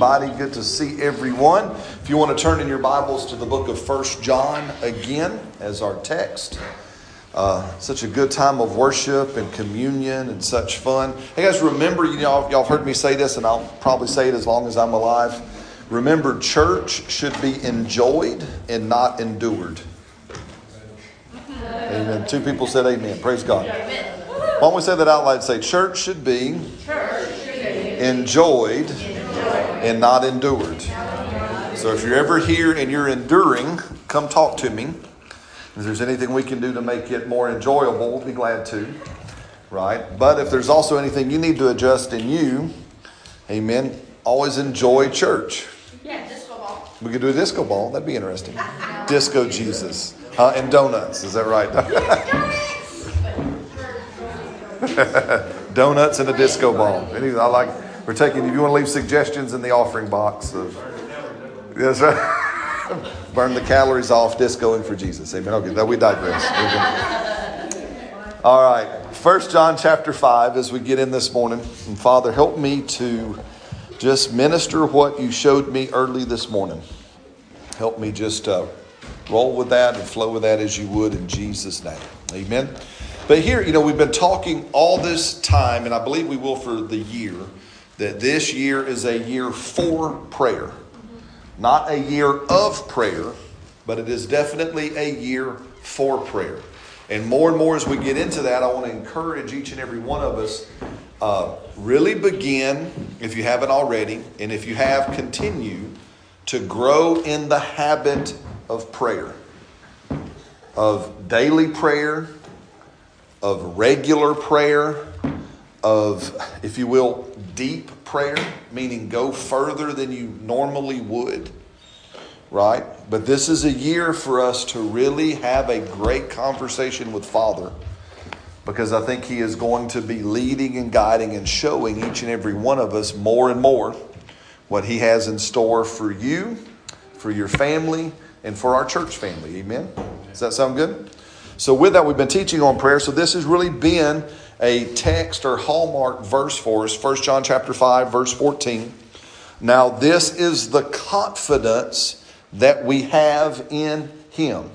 everybody. Good to see everyone. If you want to turn in your Bibles to the book of First John again as our text. Uh, such a good time of worship and communion and such fun. Hey guys, remember, you know, y'all have heard me say this, and I'll probably say it as long as I'm alive. Remember, church should be enjoyed and not endured. Amen. Two people said amen. Praise God. Why don't we say that out loud? Say, church should be, enjoyed, and not endured. So if you're ever here and you're enduring, come talk to me. If there's anything we can do to make it more enjoyable, we'll be glad to. Right? But if there's also anything you need to adjust in you, amen, always enjoy church. Yeah, disco ball. We could do a disco ball. That'd be interesting. Disco Jesus. Uh, and donuts. Is that right? donuts and a disco ball. I like. We're taking. If you want to leave suggestions in the offering box of. That's right. Burn the calories off discoing for Jesus. Amen. Okay, that we digress. All right. First John chapter five. As we get in this morning, and Father, help me to just minister what you showed me early this morning. Help me just uh, roll with that and flow with that as you would in Jesus' name. Amen. But here, you know, we've been talking all this time, and I believe we will for the year, that this year is a year for prayer. Not a year of prayer, but it is definitely a year for prayer. And more and more as we get into that, I want to encourage each and every one of us uh, really begin, if you haven't already, and if you have, continue to grow in the habit of prayer, of daily prayer, of regular prayer, of, if you will, deep prayer, meaning go further than you normally would, right? But this is a year for us to really have a great conversation with Father because I think He is going to be leading and guiding and showing each and every one of us more and more what He has in store for you, for your family, and for our church family. Amen? Does that sound good? So, with that, we've been teaching on prayer. So, this has really been a text or hallmark verse for us 1 John chapter 5, verse 14. Now, this is the confidence that we have in Him.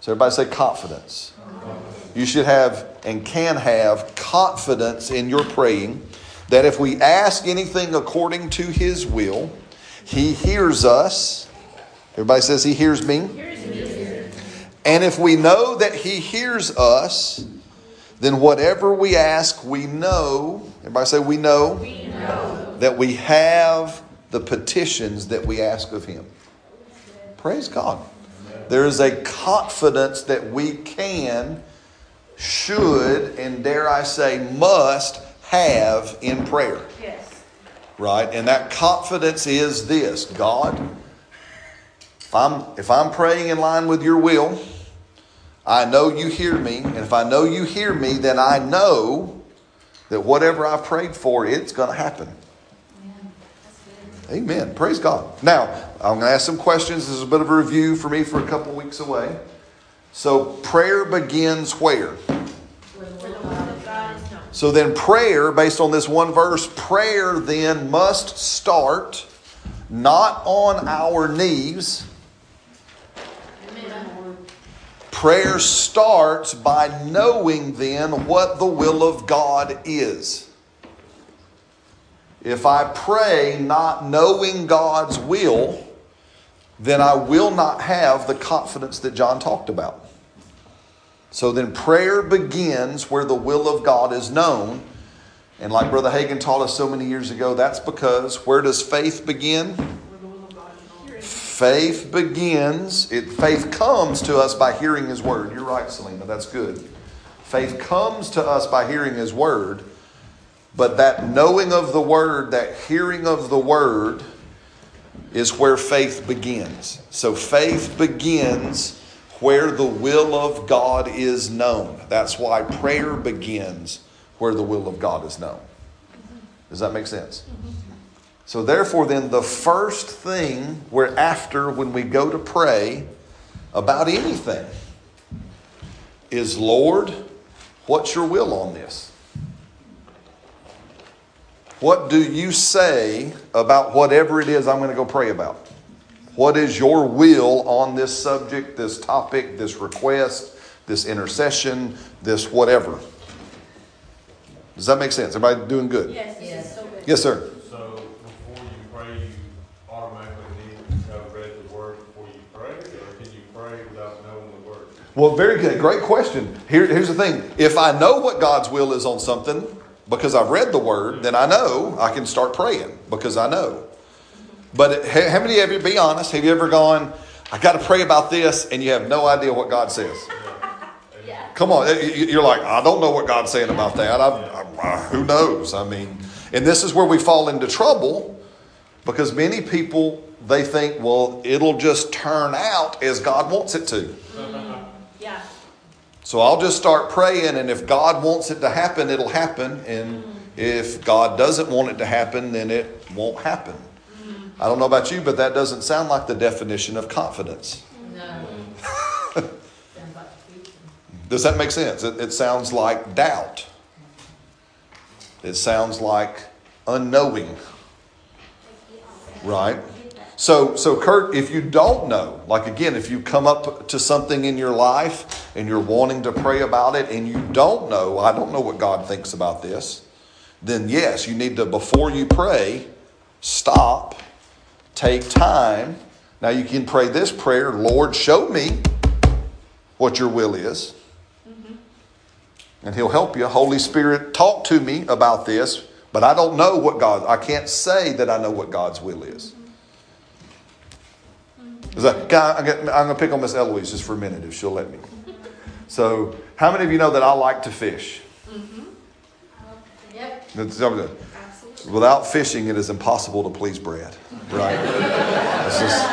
So, everybody say confidence. You should have and can have confidence in your praying that if we ask anything according to His will, He hears us. Everybody says He hears me. And if we know that He hears us, then whatever we ask, we know. Everybody say, we know, We know. that we have the petitions that we ask of Him. Praise God. There is a confidence that we can, should, and dare I say, must have in prayer. Yes. Right? And that confidence is this God, if I'm, if I'm praying in line with your will, I know you hear me. And if I know you hear me, then I know that whatever I prayed for, it's going to happen. Amen. Praise God. Now, I'm going to ask some questions. This is a bit of a review for me for a couple weeks away. So, prayer begins where? Where the will of God is known. So then, prayer, based on this one verse, prayer then must start not on our knees. Prayer starts by knowing then what the will of God is. If I pray not knowing God's will, then I will not have the confidence that John talked about. So then prayer begins where the will of God is known. And like Brother Hagin taught us so many years ago, that's because where does faith begin? Faith begins, it faith comes to us by hearing his word. You're right, Selena, that's good. Faith comes to us by hearing his word, but that knowing of the word, that hearing of the word is where faith begins. So faith begins where the will of God is known. That's why prayer begins where the will of God is known. Does that make sense? Mm-hmm. So, therefore, then, the first thing we're after when we go to pray about anything is Lord, what's your will on this? What do you say about whatever it is I'm going to go pray about? What is your will on this subject, this topic, this request, this intercession, this whatever? Does that make sense? Everybody doing good? Yes, this is so good. Yes, sir. So before you pray, you automatically need to have read the word before you pray, or can you pray without knowing the word? Well, very good. Great question. Here, here's the thing. If I know what God's will is on something because I've read the word, then I know I can start praying because I know. But how many of you, be honest, have you ever gone, I got to pray about this, and you have no idea what God says? Come on. You- you- You're like, I don't know what God's saying about that. I, I, who knows? I mean, and this is where we fall into trouble because many people, they think, well, it'll just turn out as God wants it to. So I'll just start praying, and if God wants it to happen, it'll happen. And if God doesn't want it to happen, then it won't happen. I don't know about you, but that doesn't sound like the definition of confidence. No. Sounds like preaching. Does that make sense? It, it sounds like doubt, it sounds like unknowing, right? So, so Kurt, if you don't know, like again, if you come up to something in your life and you're wanting to pray about it and you don't know, I don't know what God thinks about this, then yes, you need to, before you pray, stop, take time. Now you can pray this prayer Lord, show me what your will is. And he'll help you. Holy Spirit, talk to me about this, but I don't know what God, I can't say that I know what God's will is. Is I'm going to pick on Miss Eloise just for a minute if she'll let me. So, how many of you know that I like to fish? Yep. That's- Without fishing, it is impossible to please Brad, right? It's just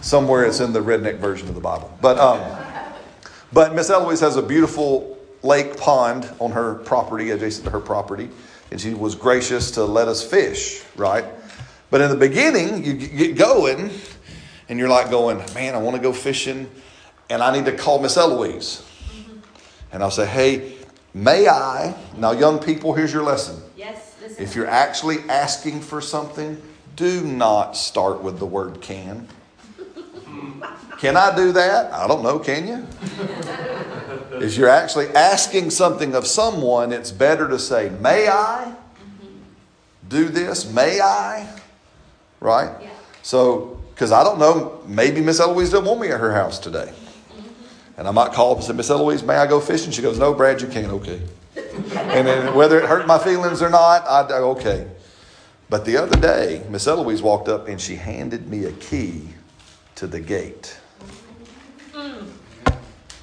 somewhere it's in the redneck version of the Bible. But um, but Miss Eloise has a beautiful lake pond on her property, adjacent to her property, and she was gracious to let us fish, right? But in the beginning, you get going, and you're like going, man, I want to go fishing, and I need to call Miss Eloise, mm-hmm. and I'll say, hey, may I? Now, young people, here's your lesson. Yes, this If you're actually asking for something, do not start with the word can. Can I do that? I don't know, can you? If you're actually asking something of someone, it's better to say, May I mm-hmm. do this? May I? Right? Yeah. So, because I don't know, maybe Miss Eloise doesn't want me at her house today. And I might call up and say, Miss Eloise, may I go fishing? She goes, No, Brad, you can't. Okay. And then whether it hurt my feelings or not, I'd okay. But the other day, Miss Eloise walked up and she handed me a key to the gate.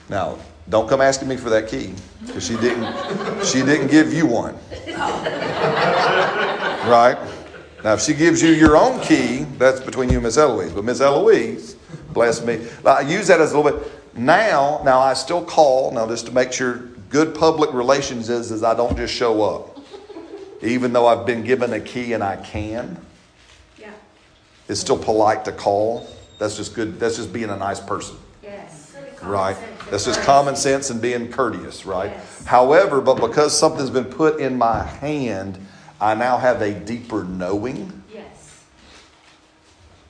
Now, don't come asking me for that key because she didn't. She didn't give you one. Right? Now, if she gives you your own key, that's between you and Miss Eloise. But Miss Eloise, bless me, I use that as a little bit. Now, now I still call now just to make sure good public relations is is I don't just show up, even though I've been given a key and I can. Yeah. It's still polite to call. That's just good. That's just being a nice person. Yes. Right. That's just common sense and being courteous, right? Yes. However, but because something's been put in my hand, I now have a deeper knowing, Yes.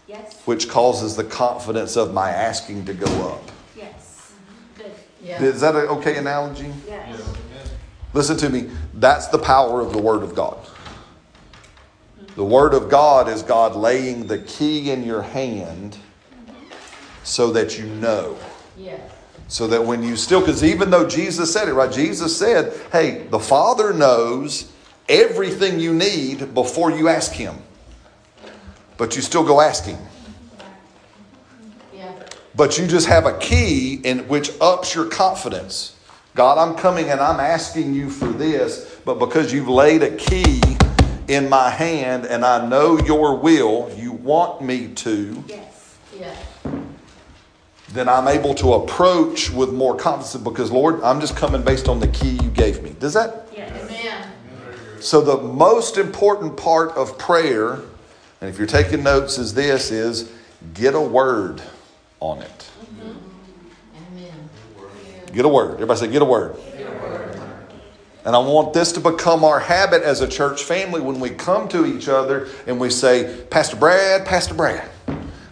Yes. which causes the confidence of my asking to go up. Yes. Good. Yeah. Is that an okay analogy? Yes. Listen to me. That's the power of the Word of God. The Word of God is God laying the key in your hand so that you know. Yes. So that when you still, because even though Jesus said it, right? Jesus said, hey, the Father knows everything you need before you ask Him. But you still go asking. Yeah. But you just have a key in which ups your confidence. God, I'm coming and I'm asking you for this, but because you've laid a key in my hand and I know your will, you want me to, Yes. Yeah. then I'm able to approach with more confidence because, Lord, I'm just coming based on the key you gave me. Does that? Yes. So the most important part of prayer, and if you're taking notes, is this is get a word on it. Amen. Get a word. Everybody say get a word. And I want this to become our habit as a church family when we come to each other and we say, Pastor Brad, Pastor Brad,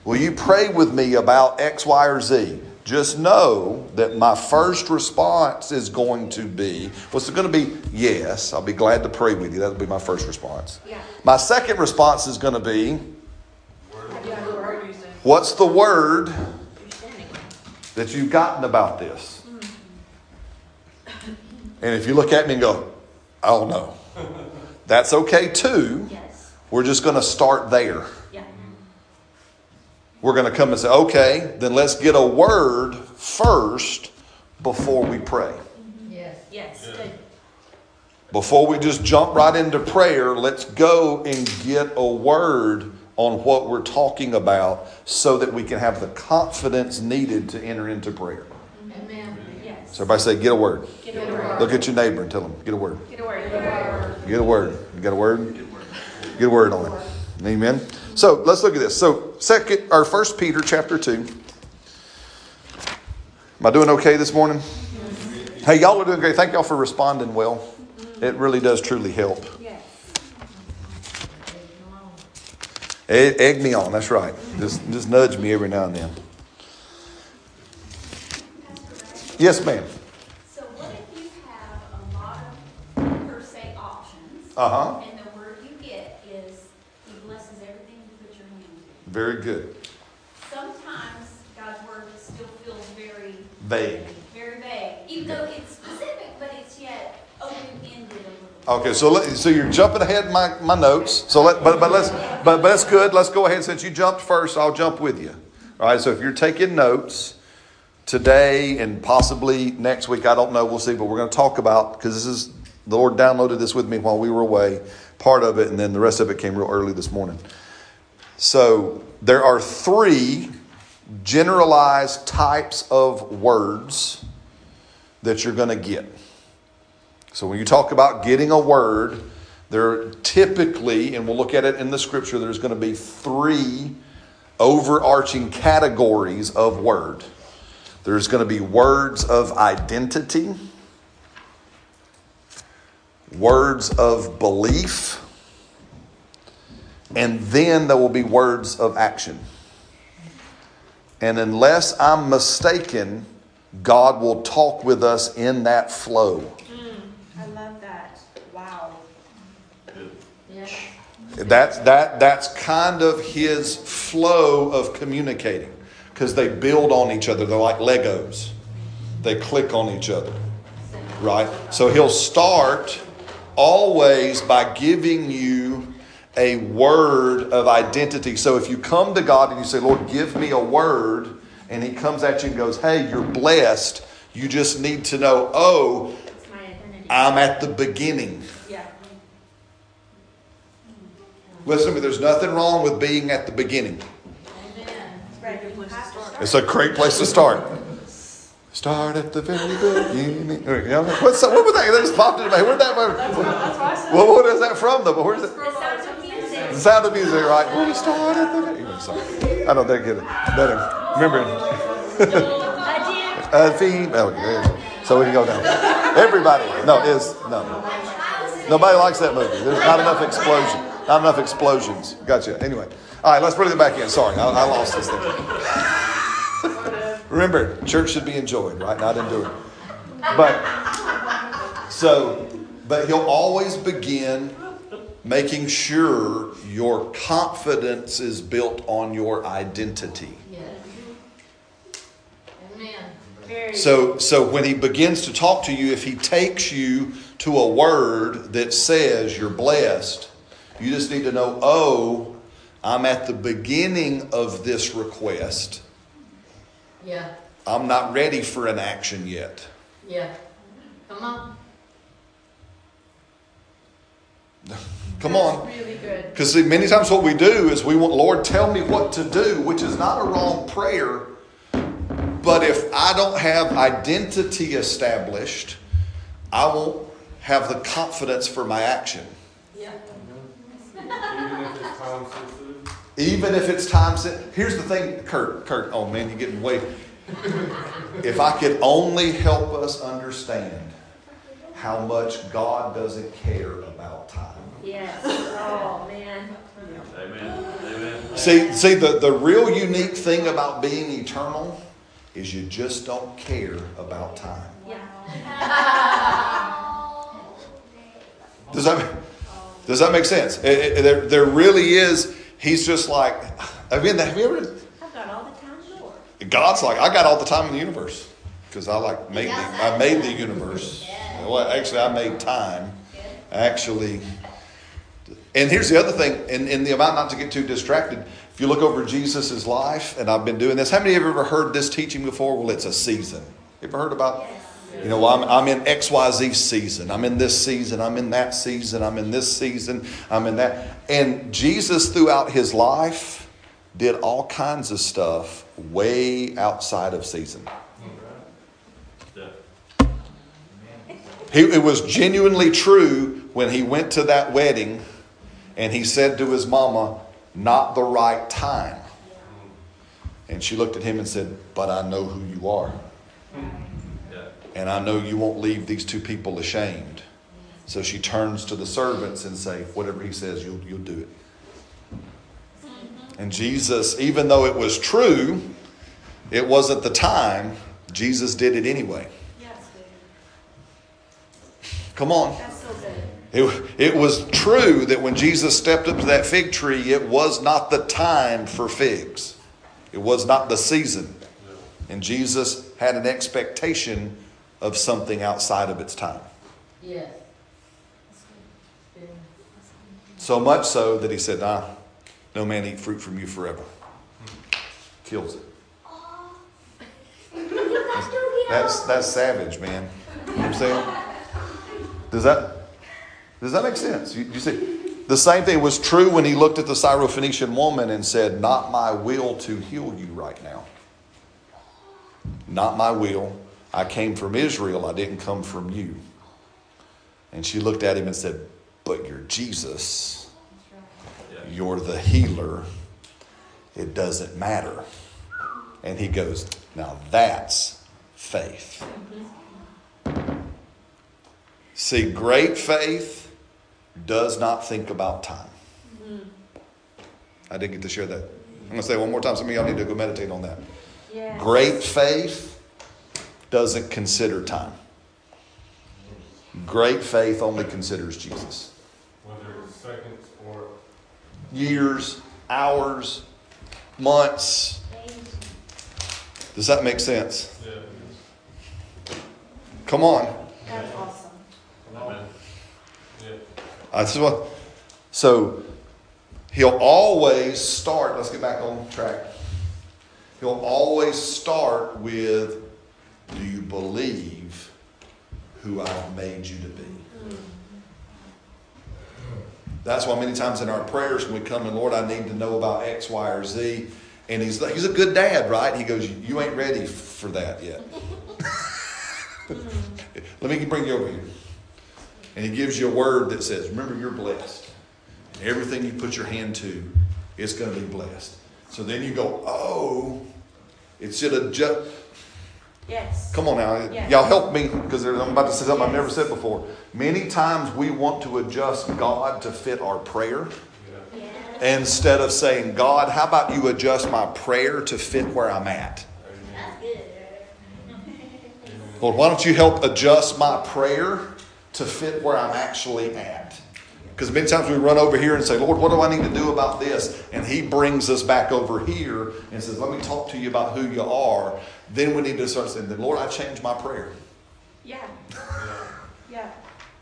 will you pray with me about X, Y, or Z? Just know that my first response is going to be, what's it going to be? Yes, I'll be glad to pray with you. That'll be my first response. Yeah. My second response is going to be, Have you ever heard what's the word that you've gotten about this? Mm-hmm. And if you look at me and go, I don't know, that's okay too. Yes. We're just going to start there. Yeah. We're going to come and say, okay, then let's get a word first before we pray. Yes. Yes. Good. Before we just jump right into prayer, let's go and get a word on what we're talking about so that we can have the confidence needed to enter into prayer. Amen. Yes. So everybody say, get a word. Get a word. Look at your neighbor and tell them, get a word. Get a word. Get a word. Get a word. You got a word? Get a word on it. Amen. So let's look at this. So second or first Peter chapter two. Am I doing okay this morning? Hey, y'all are doing great. Thank y'all for responding well. It really does truly help. Yes. Egg, egg me on. That's right. Just just nudge me every now and then. Yes, ma'am. So what if you have a lot of per se options? Uh huh. And the word you get is, he blesses everything you put your hand to. Very good. Sometimes God's word still feels very, Vague. very vague, even though it's specific, but it's yet open-ended. Okay, so let, so you're jumping ahead in my, my notes. So let but but let's but, but that's good. Let's go ahead. Since you jumped first, I'll jump with you. All right. So if you're taking notes today and possibly next week, I don't know. We'll see. But we're going to talk about because this is the Lord downloaded this with me while we were away. Part of it, and then the rest of it came real early this morning. So there are three generalized types of words that you're going to get. So when you talk about getting a word, there typically, and we'll look at it in the scripture, there's going to be three overarching categories of word. There's going to be words of identity, words of belief, and then there will be words of action. And unless I'm mistaken, God will talk with us in that flow. Mm, I love that. Wow. Yeah. That's that that's kind of his flow of communicating because they build on each other. They're like Legos. They click on each other. Right? So he'll start always by giving you a word of identity. So if you come to God and you say, "Lord, give me a word," and he comes at you and goes, "Hey, you're blessed. You just need to know, oh, It's my identity. I'm at the beginning." yeah. Listen to me, there's nothing wrong with being at the beginning. Amen. Right. You have to start. It's a great place to start. Start at the very beginning. You know, what's what was that? That just popped into my head. Where'd that? Well, what is that from, though? But where's it? The sound of music. Right? Well, start at the very. Sorry, I don't think it. better. remember. I there it is. So we can go down. Everybody. No, is no. Nobody likes that movie. There's not enough explosion. Not enough explosions. Gotcha. Anyway, all right. Let's bring it back in. Sorry, I, I lost this thing. Remember, church should be enjoyed, right? Not endured. But so, but he'll always begin making sure your confidence is built on your identity. Yes. Amen. Very So, so when he begins to talk to you, if he takes you to a word that says you're blessed, you just need to know, oh, I'm at the beginning of this request. Yeah. I'm not ready for an action yet. Yeah. Come on. Come on. Because see, many times what we do is we want, Lord, tell me what to do, which is not a wrong prayer. But if I don't have identity established, I won't have the confidence for my action. Yeah. Even if it's time sensitive. Even if it's time set. Here's the thing, Kurt. Kurt, oh man, you're getting way. If I could only help us understand how much God doesn't care about time. Yes. Oh, man. Amen. Amen. See, see the, the real unique thing about being eternal is you just don't care about time. Does that, does that make sense? It- it- there, there really is, he's just like, I mean, have you ever, I've got all the time in the world. God's like, I got all the time in the universe. Because I like made the, I made the universe. Well, actually, I made time. Actually, and here's the other thing, in, in the amount not to get too distracted, if you look over Jesus' life, and I've been doing this, how many of you have ever heard this teaching before? Well, it's a season. You ever heard about, you know, I'm, I'm in XYZ season. I'm in this season. I'm in that season. I'm in this season. I'm in that. And Jesus, throughout his life, did all kinds of stuff way outside of season. He, it was genuinely true when he went to that wedding and he said to his mama, Not the right time. And she looked at him and said, But I know who you are. And I know you won't leave these two people ashamed. So she turns to the servants and say, Whatever he says, you'll, you'll do it. And Jesus, even though it was true, it wasn't the time, Jesus did it anyway. Come on. That's so good. It, it was true that when Jesus stepped up to that fig tree, it was not the time for figs. It was not the season. And Jesus had an expectation of something outside of its time. Yes. So much so that he said, Nah, no man eat fruit from you forever. Kills it. That's, that's savage, man. You know what I'm saying? Does that, does that make sense? You, you see, the same thing was true when he looked at the Syrophoenician woman and said, Not my will to heal you right now. Not my will. I came from Israel, I didn't come from you. And she looked at him and said, But you're Jesus. You're the healer. It doesn't matter. And he goes, Now that's faith. See, great faith does not think about time. Mm-hmm. I didn't get to share that. I'm going to say it one more time. Some of y'all need to go meditate on that. Yes. Great faith doesn't consider time. Great faith only considers Jesus. Whether it's seconds or Years, hours, months. Does that make sense? yeah. Come on. Amen. Yeah. I just want, so he'll always start, let's get back on track. He'll always start with, Do you believe who I've made you to be? That's why many times in our prayers when we come and Lord, I need to know about X, Y, or Z. And he's he's a good dad, right? He goes, You ain't ready for that yet. Let me bring you over here. And he gives you a word that says, Remember, you're blessed. And everything you put your hand to is going to be blessed. So then you go, Oh, it should have just. Yes. Come on now. Yes. Y'all help me because I'm about to say something I've never said before. Many times we want to adjust God to fit our prayer instead of saying, God, how about you adjust my prayer to fit where I'm at? That's good. Lord, why don't you help adjust my prayer to fit where I'm actually at? Because many times we run over here and say, Lord, what do I need to do about this? And He brings us back over here and says, Let me talk to you about who you are. Then we need to start saying, Then, Lord, I changed my prayer. Yeah. Yeah.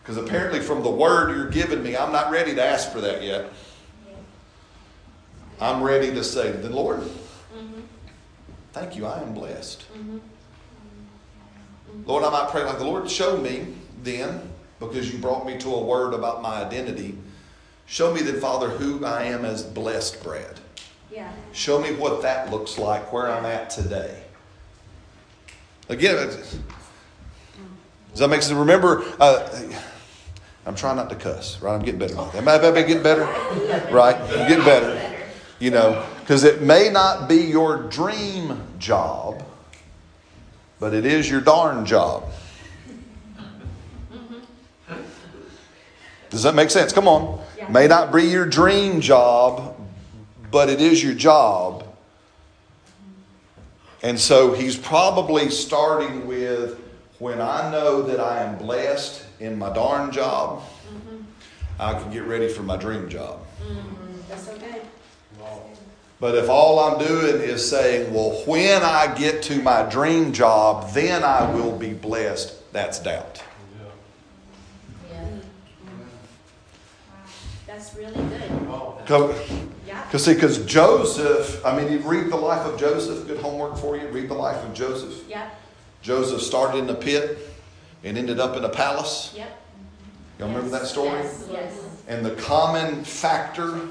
Because apparently, from the word you're giving me, I'm not ready to ask for that yet. I'm ready to say, Then, Lord, mm-hmm. thank you, I am blessed. Mm-hmm. Lord, I might pray like the Lord, show me then, because you brought me to a word about my identity. Show me then, Father, who I am as blessed bread. Yeah. Show me what that looks like, where I'm at today. Again, does that make sense? Remember, uh, I'm trying not to cuss, right? I'm getting better. Am I, am I getting better? Right? I'm getting better. You know, because it may not be your dream job, but it is your darn job. Does that make sense? Come on. Yeah. May not be your dream job, but it is your job. And so he's probably starting with when I know that I am blessed in my darn job, mm-hmm. I can get ready for my dream job. Mm-hmm. That's okay. But if all I'm doing is saying, well, when I get to my dream job, then I will be blessed, that's doubt. Yeah. Yeah. That's really good. Because Yeah. see, because Joseph, I mean, you read the life of Joseph, good homework for you. Read the life of Joseph. Yep. Joseph started in a pit and ended up in a palace. Yep. Y'all remember that story? Yes. Yes. And the common factor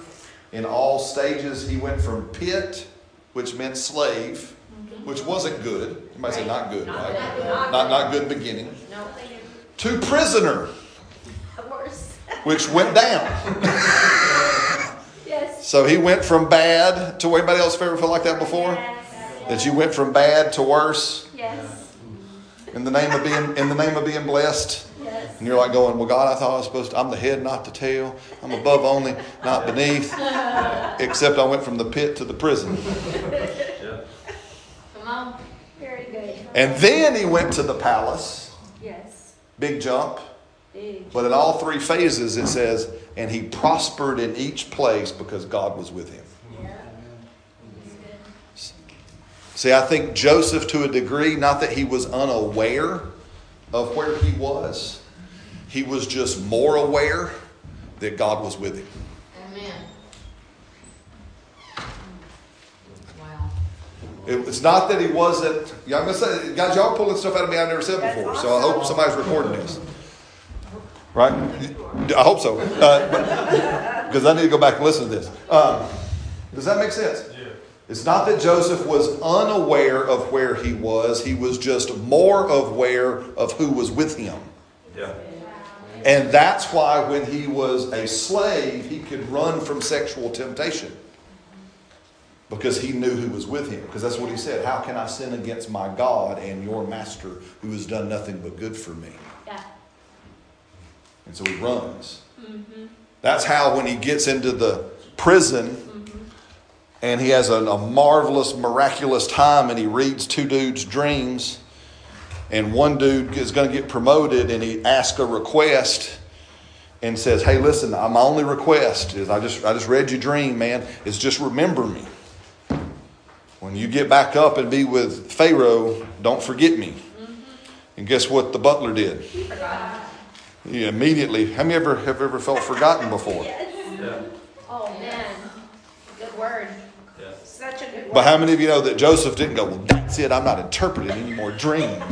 in all stages, he went from pit, which meant slave, mm-hmm. which wasn't good. You might say not good, Not right? good. Not, not good beginning. No. To prisoner. Which went down. Yes. So he went from bad to anybody else ever felt like that before? That you went from bad to worse Yes. in the name of being in the name of being blessed. Yes. And you're like going, Well, God, I thought I was supposed to I'm the head, not the tail. I'm above only, not beneath. Except I went from the pit to the prison. Come on. Very good. And then he went to the palace. Yes. Big jump. Big. But in all three phases it says, and he prospered in each place because God was with him. See, I think Joseph, to a degree, not that he was unaware of where he was, he was just more aware that God was with him. Amen. Wow. It, it's not that he wasn't. Yeah, I'm gonna say, guys, y'all are pulling stuff out of me I've never said That's before. So I hope somebody's recording this. Right? I hope so. Because I need to go back and listen to this. Um, does that make sense? Yeah. It's not that Joseph was unaware of where he was, he was just more aware of who was with him. Yeah. And that's why when he was a slave, he could run from sexual temptation. Because he knew who was with him. Because that's what he said. How can I sin against my God and your master who has done nothing but good for me? And so he runs. Mm-hmm. That's how when he gets into the prison mm-hmm. and he has a, a marvelous, miraculous time and he reads two dudes' dreams and one dude is going to get promoted and he asks a request and says, Hey, listen, uh, my only request is I just, I just read your dream, man, is just remember me. When you get back up and be with Pharaoh, don't forget me. Mm-hmm. And guess what the butler did? He immediately, how many ever have ever felt forgotten before? Yeah. Oh man. Good word. Yeah. Such a good word. But how many of you know that Joseph didn't go, well, that's it, I'm not interpreting any more dreams?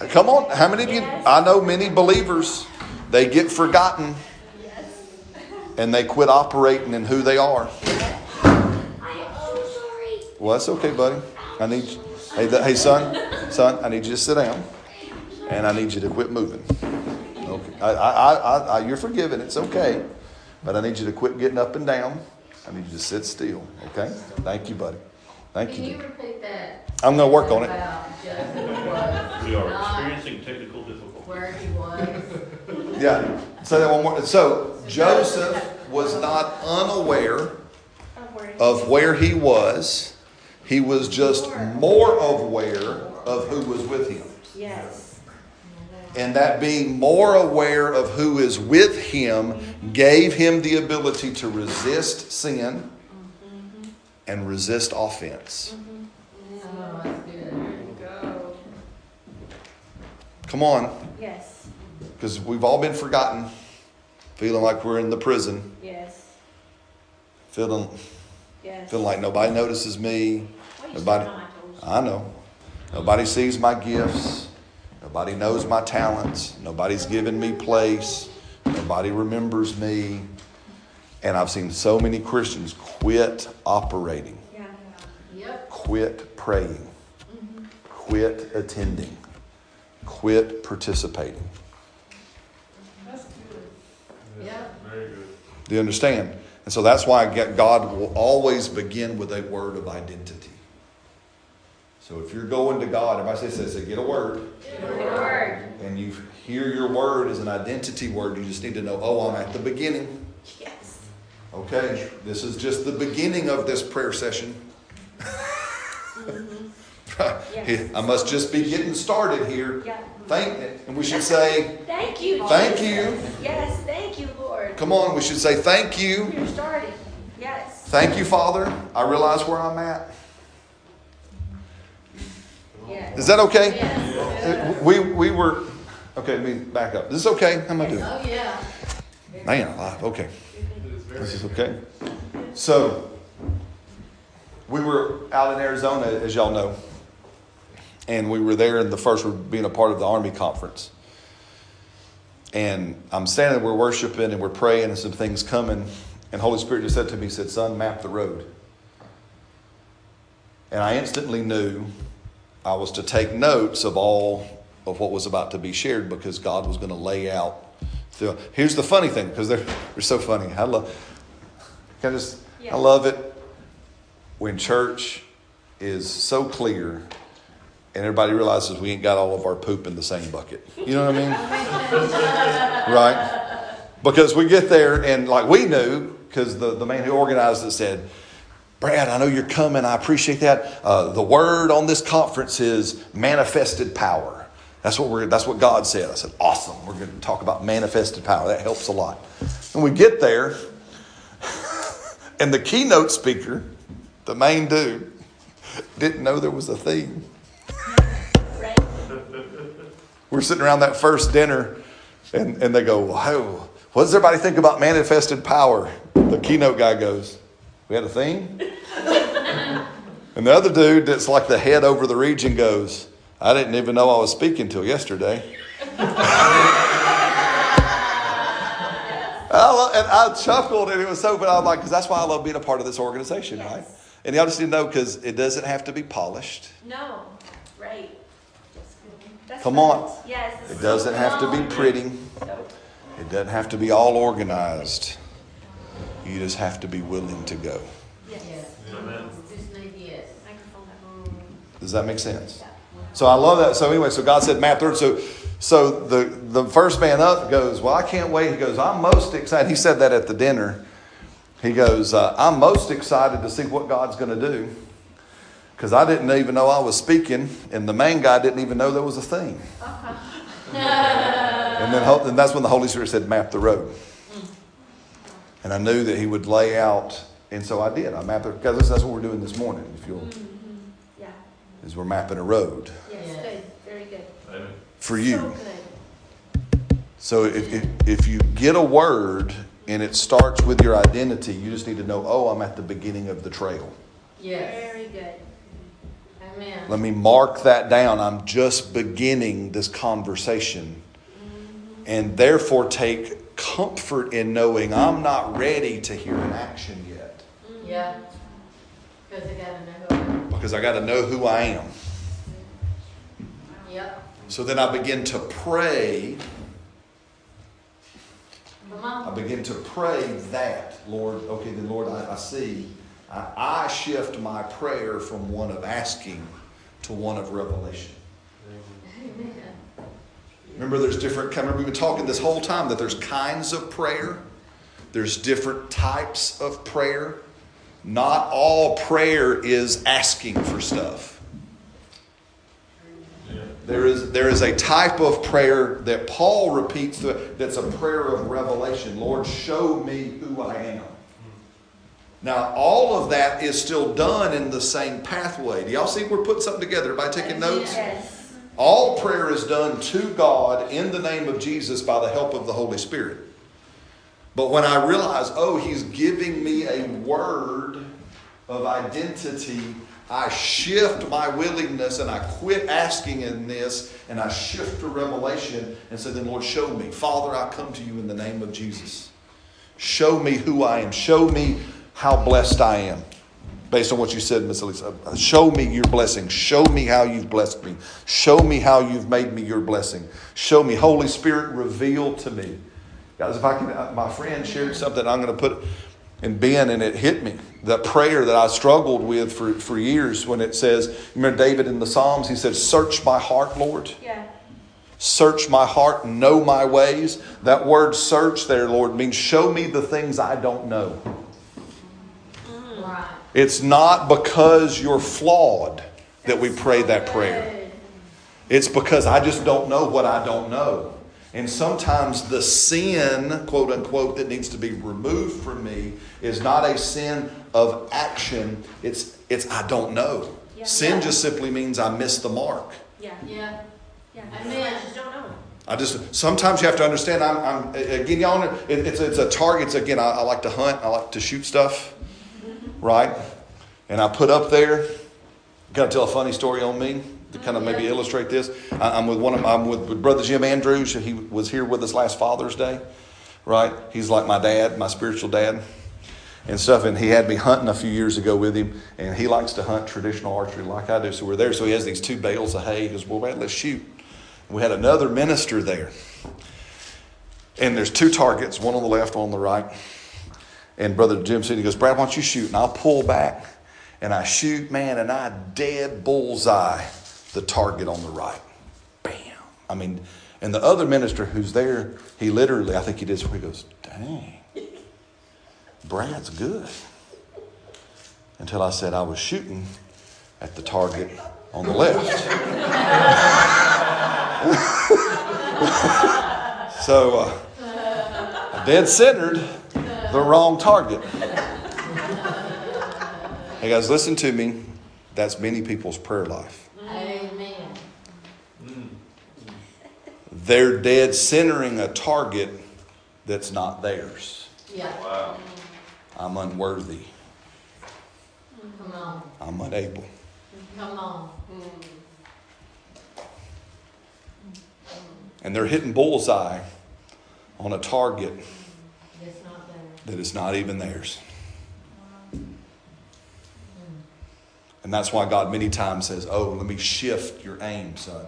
Uh, come on, how many of you, I know many believers, they get forgotten and they quit operating in who they are. I am so sorry. Well, that's okay, buddy. I need, hey, th- hey, son, son, I need you to sit down, and I need you to quit moving. Okay, I, I, I, I, you're forgiven. It's okay, but I need you to quit getting up and down. I need you to sit still. Okay? Thank you, buddy. Thank you. Can you. you repeat that? I'm gonna work on it. About We are experiencing technical difficulties. where he was. Yeah. Say that one more. So Joseph was not unaware Of where- of where he was. He was just more aware of who was with him. Yes. And that being more aware of who is with him gave him the ability to resist sin and resist offense. That's good. Go. Come on, Yes. because we've all been forgotten, feeling like we're in the prison, Yes. feeling, Yes. feeling like nobody notices me. Well, Nobody, should know I told you. I know. Nobody sees my gifts. Nobody knows my talents. Nobody's given me place. Nobody remembers me. And I've seen so many Christians quit operating, Yeah. Yep. quit praying, quit attending, quit participating. Yep. Very good. Do you understand? And so that's why God will always begin with a word of identity. So if you're going to God, everybody say, say, say get a word. Word. And you hear your word as an identity word, you just need to know, oh, I'm at the beginning. Yes. Okay, this is just the beginning of this prayer session. Yes. Mm-hmm. I must just be getting started here. Yeah. Thank, and we should say, Thank you. Thank Jesus. Yes, thank you. Come on, we should say, thank you. You're starting. Yes. Thank you, Father. I realize where I'm at. Yes. Is that okay? Yes. We, we were, okay, let me back up. This Is okay? How am I doing? Oh, yeah. Man, alive. Okay. It is very. This is okay. So, we were out in Arizona, as y'all know, and we were there in the first, we're being a part of the Army conference. And I'm standing we're worshiping and we're praying, and some things coming. And Holy Spirit just said to me, he said, Son, map the road. And I instantly knew I was to take notes of all of what was about to be shared because God was going to lay out. The, here's the funny thing, because they're, they're so funny. I love, can I just, I love it when church is so clear and everybody realizes we ain't got all of our poop in the same bucket. You know what I mean? right? Because we get there and like we knew, because the, the man who organized it said, Brad, I know you're coming. I appreciate that. Uh, the word on this conference is manifested power. That's what we're. That's what God said. I said, awesome. We're going to talk about manifested power. That helps a lot. And we get there, and the keynote speaker, the main dude, didn't know there was a theme. We're sitting around that first dinner, and, and they go, Wow, what does everybody think about manifested power? The keynote guy goes, We had a theme? and the other dude that's like the head over the region goes, I didn't even know I was speaking till yesterday. I lo- and I chuckled, and it was so, but I was like, because that's why I love being a part of this organization, Yes. right? And y'all just need to know because it doesn't have to be polished. No. Right. That's Come right. on. Yes. It doesn't have to be pretty. Nope. It doesn't have to be all organized. You just have to be willing to go. Yes. Yes. Amen. Just need yes. Microphone up. Does that make sense? Yeah. So I love that. So anyway, so God said map through. So so the the first man up goes, well, I can't wait. He goes, I'm most excited. He said that at the dinner. He goes, uh, I'm most excited to see what God's going to do because I didn't even know I was speaking, and the main guy didn't even know there was a theme. and then ho- and that's when the Holy Spirit said, map the road. And I knew that He would lay out, and so I did. I mapped it because that's what we're doing this morning. If you'll, mm-hmm. Yeah. is we're mapping a road Yes. Yes. Good. Very good. Amen. for you. So good. So if, if, if you get a word and it starts with your identity, you just need to know, oh, I'm at the beginning of the trail. Yes. Very good. Amen. Let me mark that down. I'm just beginning this conversation. And therefore take comfort in knowing I'm not ready to hear an action yet. Yeah. Because I gotta know who I am. Because I got to know who I am. Yep. So then I begin to pray. I begin to pray that, Lord, okay, then Lord, I, I see. I, I shift my prayer from one of asking to one of revelation. Amen. Remember, there's different, remember, we've been talking this whole time that there's kinds of prayer, there's different types of prayer. Not all prayer is asking for stuff. There is, there is a type of prayer that Paul repeats that's a prayer of revelation. Lord, show me who I am. Now, all of that is still done in the same pathway. Do y'all see we're putting something together? Everybody taking notes? Yes. All prayer is done to God in the name of Jesus by the help of the Holy Spirit. But when I realize, oh, He's giving me a word of identity, I shift my willingness and I quit asking in this and I shift to revelation and say, then Lord, show me. Father, I come to you in the name of Jesus. Show me who I am. Show me how blessed I am. Based on what you said, Miss Elisa. Show me your blessing. Show me how you've blessed me. Show me how you've made me your blessing. Show me. Holy Spirit, reveal to me. Guys, if I can, uh, my friend shared something, I'm going to put, in Ben, and it hit me. The prayer that I struggled with for, for years when it says, remember David in the Psalms, he said, Search my heart, Lord. Yeah. Search my heart, know my ways. That word search there, Lord, means show me the things I don't know. Right. It's not because you're flawed that we pray that prayer. It's because I just don't know what I don't know. And sometimes the sin, quote unquote, that needs to be removed from me is not a sin of action. It's it's I don't know. Yeah. Sin just simply means I missed the mark. Yeah. Yeah. Yeah. Amen. I just don't know. I just sometimes you have to understand. I'm, I'm again, y'all. know, It, it's it's a target. It's again. I, I like to hunt. I like to shoot stuff, right? And I put up there. Got to tell a funny story on me to kind of oh, maybe illustrate this. I, I'm with one of my, I'm with, with brother Jim Andrews. He was here with us last Father's Day, right? He's like my dad, my spiritual dad, and stuff. And he had me hunting a few years ago with him, and he likes to hunt traditional archery like I do. So we're there. So he has these two bales of hay. He goes, "Well, man, let's shoot." We had another minister there. And there's two targets, one on the left, one on the right. And Brother Jim said, he goes, Brad, why don't you shoot? And I'll pull back and I shoot, man, and I dead bullseye the target on the right. Bam. I mean, and the other minister who's there, he literally, I think he did, he goes, dang, Brad's good. Until I said I was shooting at the target on the left. so, uh, dead centered, the wrong target. Hey guys, listen to me. That's many people's prayer life. Amen. They're dead centering a target that's not theirs. Yeah. Wow. I'm unworthy. Come on. I'm unable. Come on. And they're hitting bullseye on a target It's not there. That is not even theirs. And that's why God many times says, Oh, let me shift your aim, son.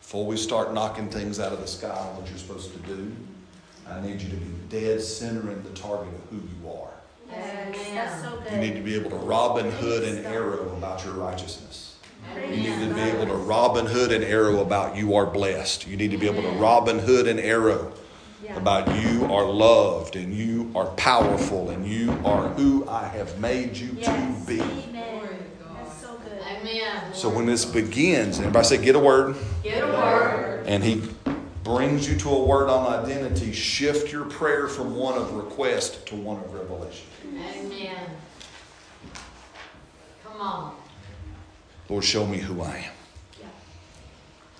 Before we start knocking things out of the sky, what you're supposed to do, I need you to be dead centering the target of who you are. Yes. So. You need to be able to Robin Hood and arrow about your righteousness. You need to be able to Robin Hood and arrow about you are blessed. You need to be able to Robin Hood and arrow Yeah. about you are loved and you are powerful and you are who I have made you Yes. to be. Amen. So. Amen. So when this begins, everybody say, get a word, Get a word. and he brings you to a word on identity, shift your prayer from one of request to one of revelation. Amen. Come on. Lord, show me who I am. Yeah.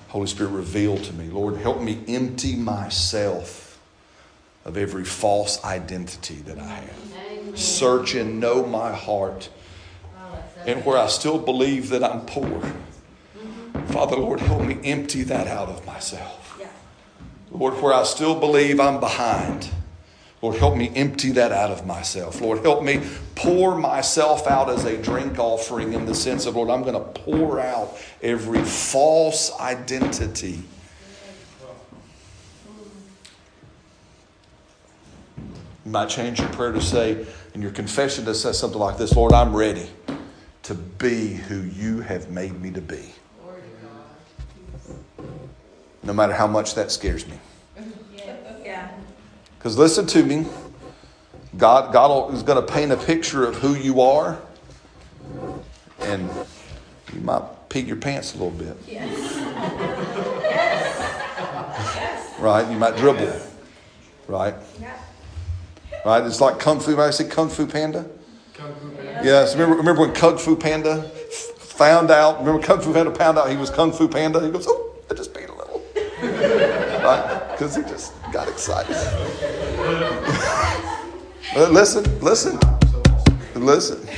Holy Spirit, reveal to me. Lord, help me empty myself of every false identity that I have. Search and know my heart. And where I still believe that I'm poor, Father, Lord, help me empty that out of myself. Lord, where I still believe I'm behind, Lord, help me empty that out of myself. Lord, help me pour myself out as a drink offering in the sense of, Lord, I'm going to pour out every false identity. You might change your prayer to say, and your confession to say something like this Lord, I'm ready to be who you have made me to be. Glory to God. No matter how much that scares me. Because listen to me, God, God is going to paint a picture of who you are, and you might pee your pants a little bit. Yes. yes. right? You might dribble. Right? Yeah. Right? It's like Kung Fu. I say Kung Fu Panda? Kung Fu Panda. Yes. Remember, remember when Kung Fu Panda found out? Remember Kung Fu Panda found out he was Kung Fu Panda? He goes, "Oh, I just peed a little." right? Because he just got excited. But listen, listen, listen,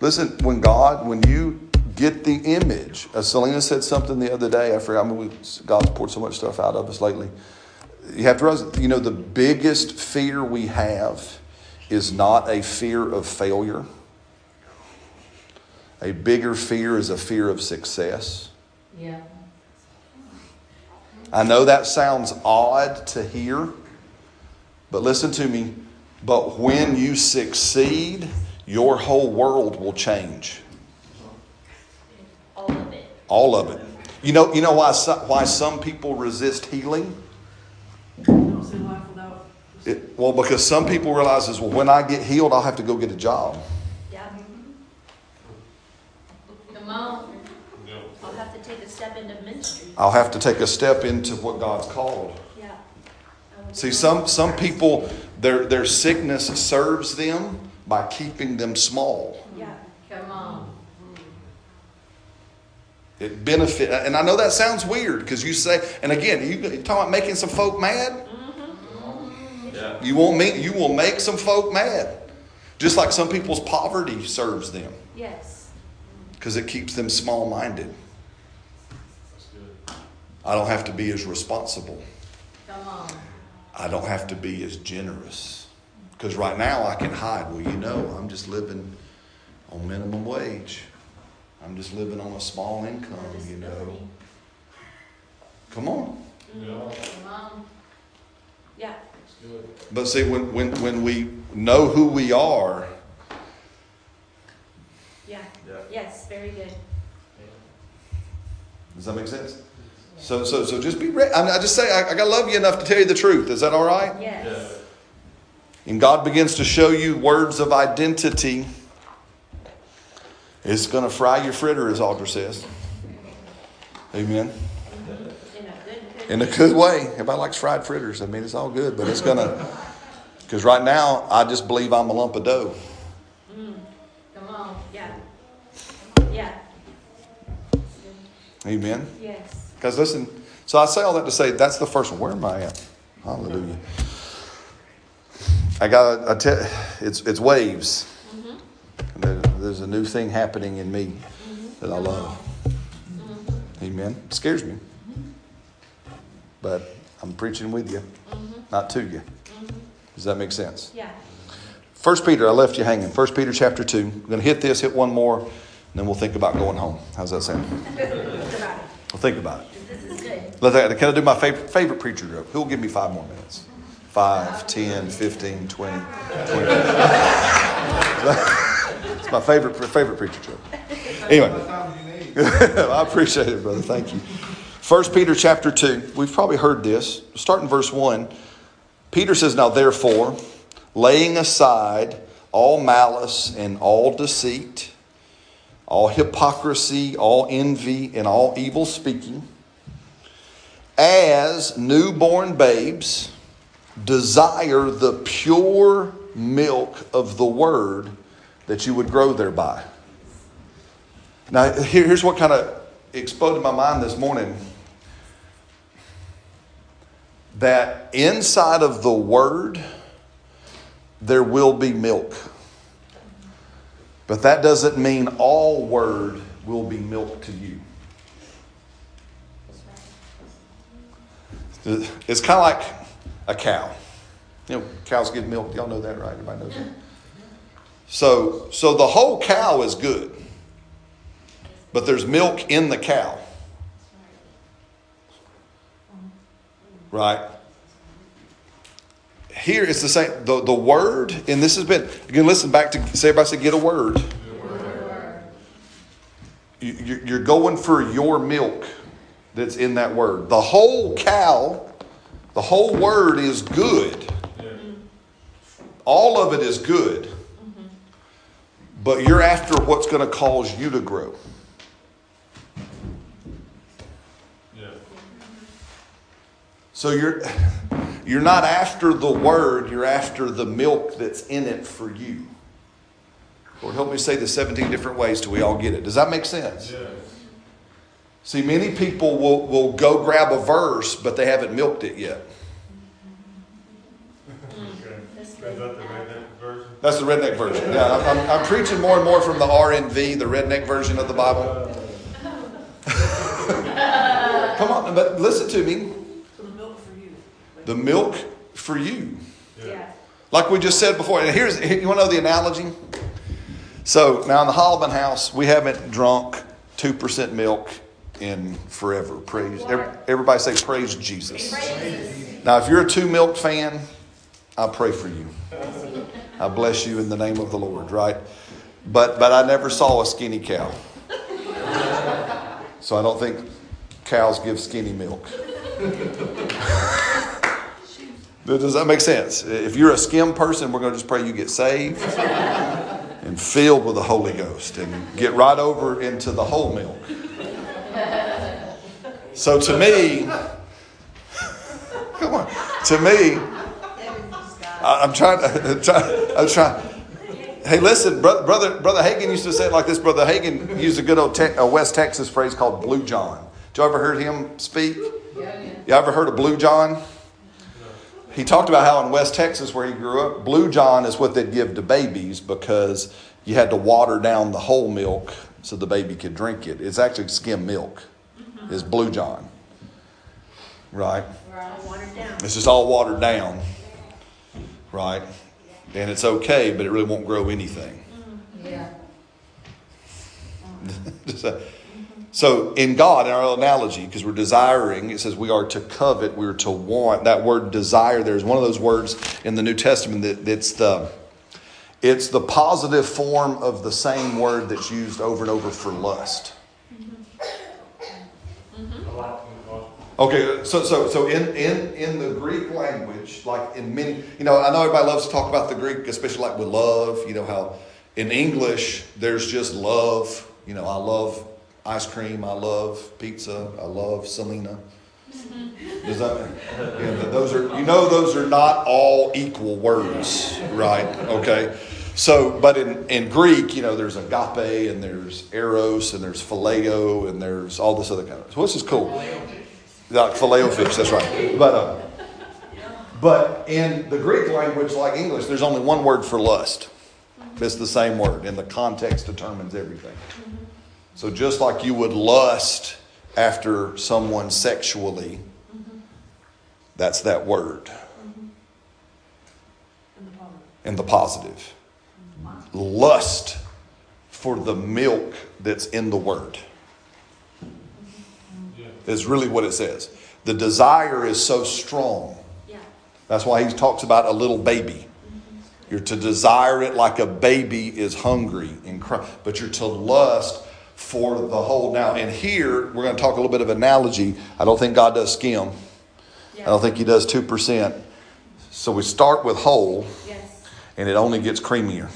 listen. When God, when you get the image, as Selena said something the other day, I forgot. I mean, God's poured so much stuff out of us lately. You have to realize, you know, the biggest fear we have is not a fear of failure. A bigger fear is a fear of success. Yeah. I know that sounds odd to hear, but listen to me. But when you succeed, your whole world will change. All of it. All of it. You know, you know why, why some people resist healing? Don't say life without. It, well, because some people realize is, well, when I get healed, I'll have to go get a job. Yeah. Come on. I'll have to take a step into ministry. I'll have to take a step into what God's called. Yeah. See, some, some people, their, their sickness serves them by keeping them small. Yeah. Come on. It benefit, and I know that sounds weird because you say, and again, you you talking about making some folk mad. Yeah. You won't make, you will make some folk mad, just like some people's poverty serves them Yes. because it keeps them small-minded. That's good. I don't have to be as responsible. Come on. I don't have to be as generous because right now I can hide. Well, you know, I'm just living on minimum wage. I'm just living on a small income. You know, come on. Mm, yeah. Come on. Yeah. That's good. But see, when, when, when we know who we are, Yeah. Yeah. Yes. Very good. does that make sense? So, so, so just be ready. I, I just say, I, I gotta love you enough to tell you the truth. Is that all right? Yes. Yeah. And God begins to show you words of identity. It's gonna fry your fritter, as Audra says. Amen. In a good, good. In a good way. Everybody likes fried fritters. I mean, it's all good, but it's gonna. Because right now, I just believe I'm a lump of dough. Mm, come on. Yeah. Yeah. Amen. Yes. Because listen, so I say all that to say that's the first one. Where am I at? Hallelujah. I got. I tell. It's it's waves. Mm-hmm. There- There's a new thing happening in me mm-hmm. that I love. Mm-hmm. Amen. It scares me, but I'm preaching with you, mm-hmm. not to you. Mm-hmm. Does that make sense? Yeah. First Peter, I left you hanging. First Peter chapter two. We're gonna hit this, hit one more, and then we'll think about going home. How's that sound? We'll think about it. This is good. Let that, can I do my favorite, favorite preacher joke? Who'll give me five more minutes? Five, ten, fifteen, twenty, twenty. it's my favorite, favorite preacher joke. Anyway. I appreciate it, brother. Thank you. First Peter chapter 2. We've probably heard this. Start in verse 1. Peter says, Now therefore, laying aside all malice and all deceit, all hypocrisy, all envy, and all evil speaking, as newborn babes, desire the pure milk of the word that you would grow thereby. Now, here's what kind of exploded my mind this morning that inside of the word, there will be milk. But that doesn't mean all word will be milk to you. It's kind of like a cow. You know, cows give milk. Y'all know that, right? Everybody knows that. So, so the whole cow is good, but there's milk in the cow, right? Here it's the same. The, the word, and this has been again. Listen back to say everybody say get a word. You, you- you're going for your milk that's in that word. The whole cow, the whole word is good. Yeah. All of it is good. Mm-hmm. But you're after what's going to cause you to grow. Yeah. So you're you're not after the word, you're after the milk that's in it for you. Lord, help me say this 17 different ways till we all get it. Does that make sense? Yeah. See, many people will, will go grab a verse, but they haven't milked it yet. Okay. That's Is good. that the redneck version? That's the redneck version. Yeah, I'm, I'm, I'm preaching more and more from the RNV, the redneck version of the Bible. Come on, but listen to me. So the milk for you. The milk for you. Yeah. Like we just said before, and here's you want to know the analogy? So now in the Holloman house, we haven't drunk two percent milk in forever. Praise every- everybody say praise Jesus. Praise. Now, if you're a two milk fan, I pray for you. I bless you in the name of the Lord, right? But but I never saw a skinny cow. So I don't think cows give skinny milk. Does that make sense? If you're a skim person, we're going to just pray you get saved and filled with the Holy Ghost and get right over into the whole milk. So to me, come on, to me, I- I'm trying to, try, I'm trying. Hey, listen, brother, brother, brother Hagin used to say it like this. Brother Hagin used a good old te- a West Texas phrase called "Blue John." Did you ever heard him speak? Yeah, yeah. You ever heard of Blue John? He talked about how in West Texas, where he grew up, Blue John is what they'd give to babies because you had to water down the whole milk so the baby could drink it. It's actually skim milk, is Blue John. Right? Right. Watered down. It's just all watered down. Right? And it's okay, but it really won't grow anything. Yeah. So- in God, in our analogy, because we're desiring, it says we are to covet, we are to want. That word desire there is one of those words in the New Testament that that's the it's the positive form of the same word that's used over and over for lust. Mm-hmm. Okay, so so so in in in the Greek language, like in many, you know, I know everybody loves to talk about the Greek, especially like with love. You know how in English there's just love. You know, I love ice cream. I love pizza. I love Selena. Does that? Yeah, th- those are you know those are not all equal words, right? Okay. So, but in, in Greek, you know, there's agape and there's eros and there's phileo and there's all this other kind of. So this is cool. Like filet o fish, that's right. But uh, but in the Greek language, like English, there's only one word for lust. It's the same word, and the context determines everything. So just like you would lust after someone sexually, that's that word In the public. in the positive. Lust for the milk that's in the word is really what it says. The desire is so strong. Yeah. That's why he talks about a little baby. Mm-hmm. You're to desire it like a baby is hungry and cry, but you're to lust for the whole. Now, and here we're going to talk a little bit of analogy. I don't think God does skim. I don't think He does two percent. So we start with whole, Yes. and it only gets creamier.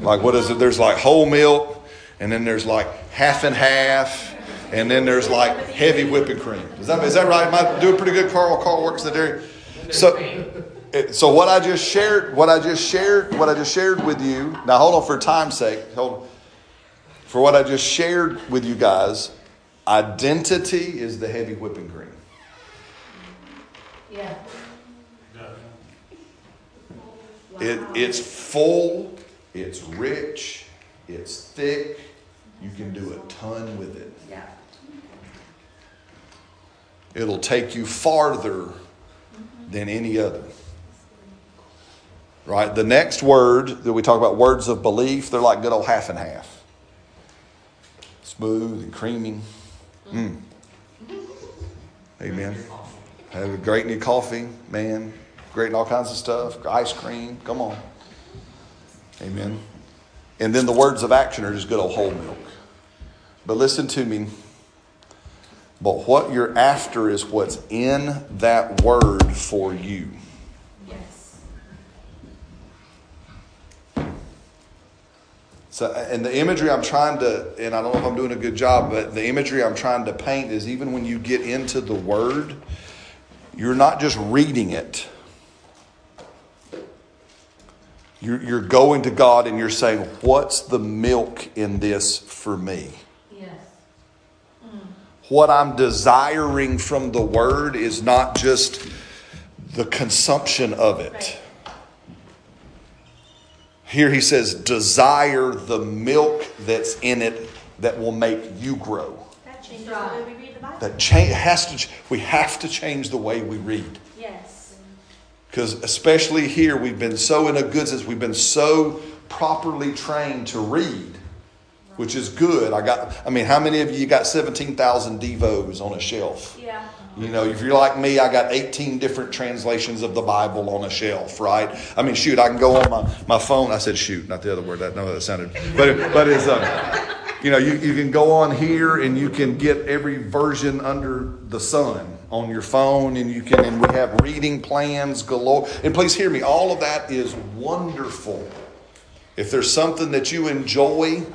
Like what is it? There's like whole milk, and then there's like half and half, and then there's like heavy whipping cream. Is that is that right? Am I doing pretty good, Carl? Carl works the dairy. So, it- so what I just shared, what I just shared, what I just shared with you. Now hold on for time's sake. Hold on. For what I just shared with you guys, identity is the heavy whipping cream. Yeah. It, it's full, it's rich, it's thick. You can do a ton with it. Yeah. It'll take you farther than any other. Right? The next word that we talk about, words of belief, they're like good old half and half. Smooth and creamy. Mm. Amen. Have a great new coffee, man. Great in all kinds of stuff. Ice cream. Come on. Amen. And then the words of action are just good old whole milk. But listen to me. But what you're after is what's in that word for you. Yes. So, and the imagery I'm trying to, and I don't know if I'm doing a good job, but the imagery I'm trying to paint is even when you get into the word, you're not just reading it. You're, you're going to God and you're saying, What's the milk in this for me? Yes. Hmm. What I'm desiring from the word is not just the consumption of it. Here he says, desire the milk that's in it that will make you grow. That changes the way we read the Bible. That change has to. We have to change the way we read. Yes. Because especially here, we've been so in a good sense, we've been so properly trained to read, which is good. I got, I mean, how many of you got 17,000 Devos on a shelf? Yeah. You know, if you're like me, I got 18 different translations of the Bible on a shelf, right? I mean, shoot, I can go on my, my phone. I said shoot, not the other word. That no, that sounded, but but it's uh, you know, you, you can go on here and you can get every version under the sun on your phone, and you can and we have reading plans galore. And please hear me, all of that is wonderful. If there's something that you enjoy,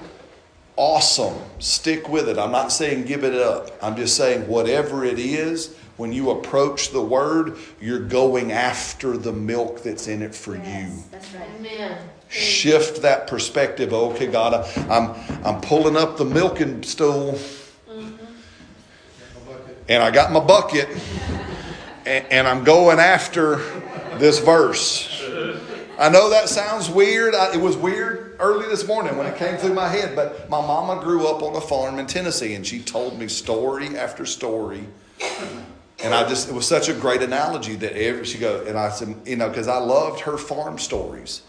awesome. Stick with it. I'm not saying give it up. I'm just saying whatever it is, when you approach the word, you're going after the milk that's in it for you. That's right. Amen. Shift that perspective. Okay, God, I- I'm I'm pulling up the milking stool, and I got my bucket, and, and I'm going after this verse. I know that sounds weird. I, it was weird early this morning when it came through my head, but my mama grew up on a farm in Tennessee, and she told me story after story. And I just, it was such a great analogy that every, she go, and I said, you know, because I loved her farm stories.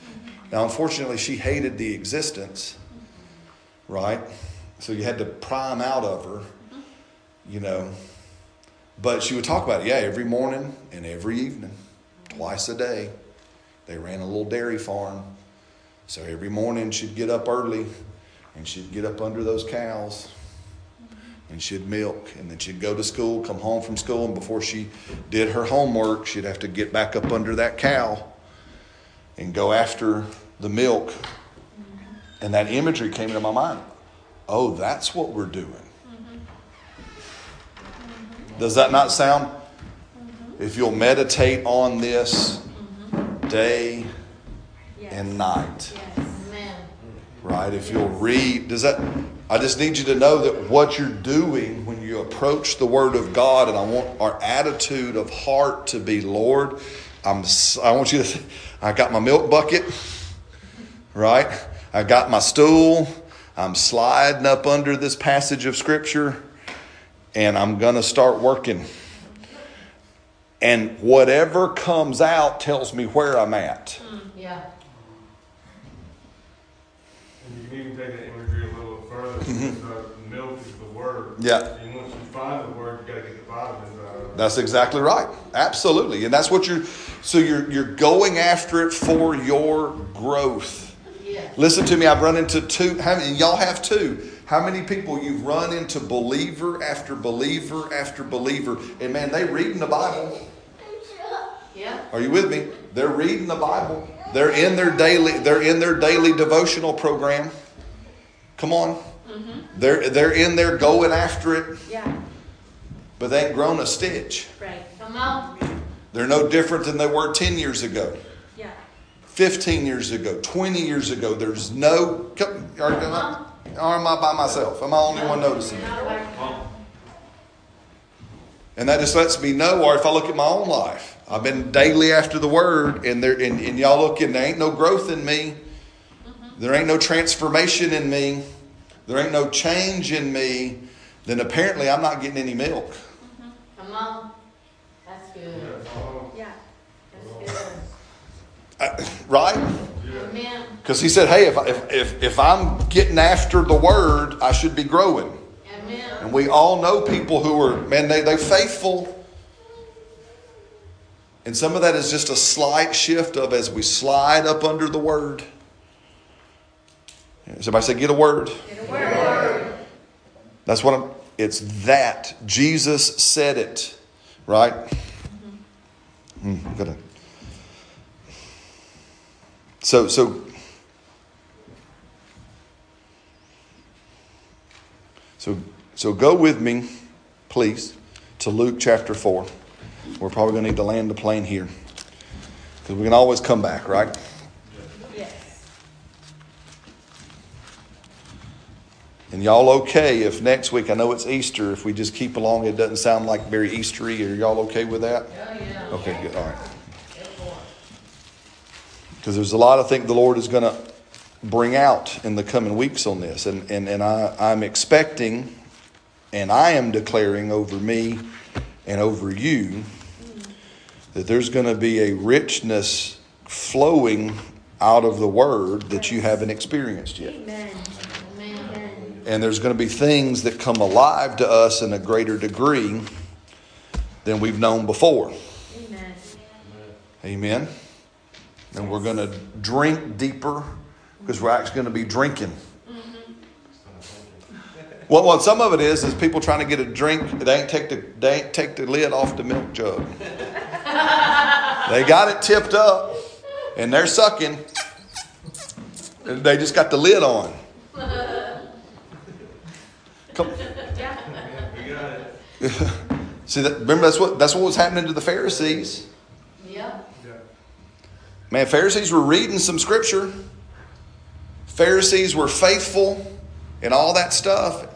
Now, unfortunately, she hated the existence, right? So you had to prime out of her, you know. But she would talk about it, yeah, every morning and every evening, twice a day. They ran a little dairy farm. So every morning she'd get up early and she'd get up under those cows and she'd milk and then she'd go to school, come home from school, and before she did her homework, she'd have to get back up under that cow and go after the milk. And that imagery came into my mind. Oh, that's what we're doing. Does that not sound? If you'll meditate on this day and night, Amen. right? If you'll read, does that? I just need you to know that what you're doing when you approach the Word of God, and I want our attitude of heart to be, Lord, I'm. I want you to. I got my milk bucket, right? I got my stool. I'm sliding up under this passage of Scripture, and I'm gonna start working. And whatever comes out tells me where I'm at. Yeah. And you can even take that imagery a little further, because uh, milk is the word. Yeah. And once you find the word, you gotta get the vitamins out of it. That's exactly right. Absolutely. And that's what you're so you're you're going after it for your growth. Yeah. Listen to me, I've run into two how many y'all have two. How many people you've run into believer after believer after believer, and man, they reading the Bible. Yeah. Are you with me? They're reading the Bible. They're in their daily they're in their daily devotional program. Come on. Mm-hmm. They're they're in there going after it, Yeah, but they ain't grown a stitch. right. Come on. They're no different than they were 10 years ago. Yeah. 15 years ago, 20 years ago, there's no. come- I- or am I by myself? Am I the only one noticing? it? And that just lets me know, or if I look at my own life, I've been daily after the word, and there, and, and y'all look, and there ain't no growth in me. There ain't no transformation in me. There ain't no change in me. Then apparently I'm not getting any milk. Come on. That's good. Yeah, Yeah. That's good. Uh, right? Because he said, hey, if, I- if, if, if I'm getting after the word, I should be growing. Amen. And we all know people who are, man, they, they faithful. And some of that is just a slight shift of as we slide up under the word. Somebody say, get a word. Get a word. That's what I'm, it's that. Jesus said it, right? Hmm, gotta- So, so, so, so go with me, please, to Luke chapter 4. We're probably going to need to land the plane here because we can always come back, right? Yes. And y'all okay if next week, I know it's Easter, if we just keep along, it doesn't sound like very Eastery. Are y'all okay with that? Oh, yeah. Okay, good. All right. Because there's a lot I think the Lord is going to bring out in the coming weeks on this. And, and, and I, I'm expecting and I am declaring over me and over you that there's going to be a richness flowing out of the word that you haven't experienced yet. Amen. And there's going to be things that come alive to us in a greater degree than we've known before. Amen. Amen. And we're going to drink deeper because we're actually going to be drinking. Mm-hmm. Well, what some of it is is people trying to get a drink. They ain't take the they ain't take the lid off the milk jug. they got it tipped up, and they're sucking. And they just got the lid on. Come, it. see that? Remember that's what that's what was happening to the Pharisees. Yep. Man, Pharisees were reading some scripture. Pharisees were faithful and all that stuff.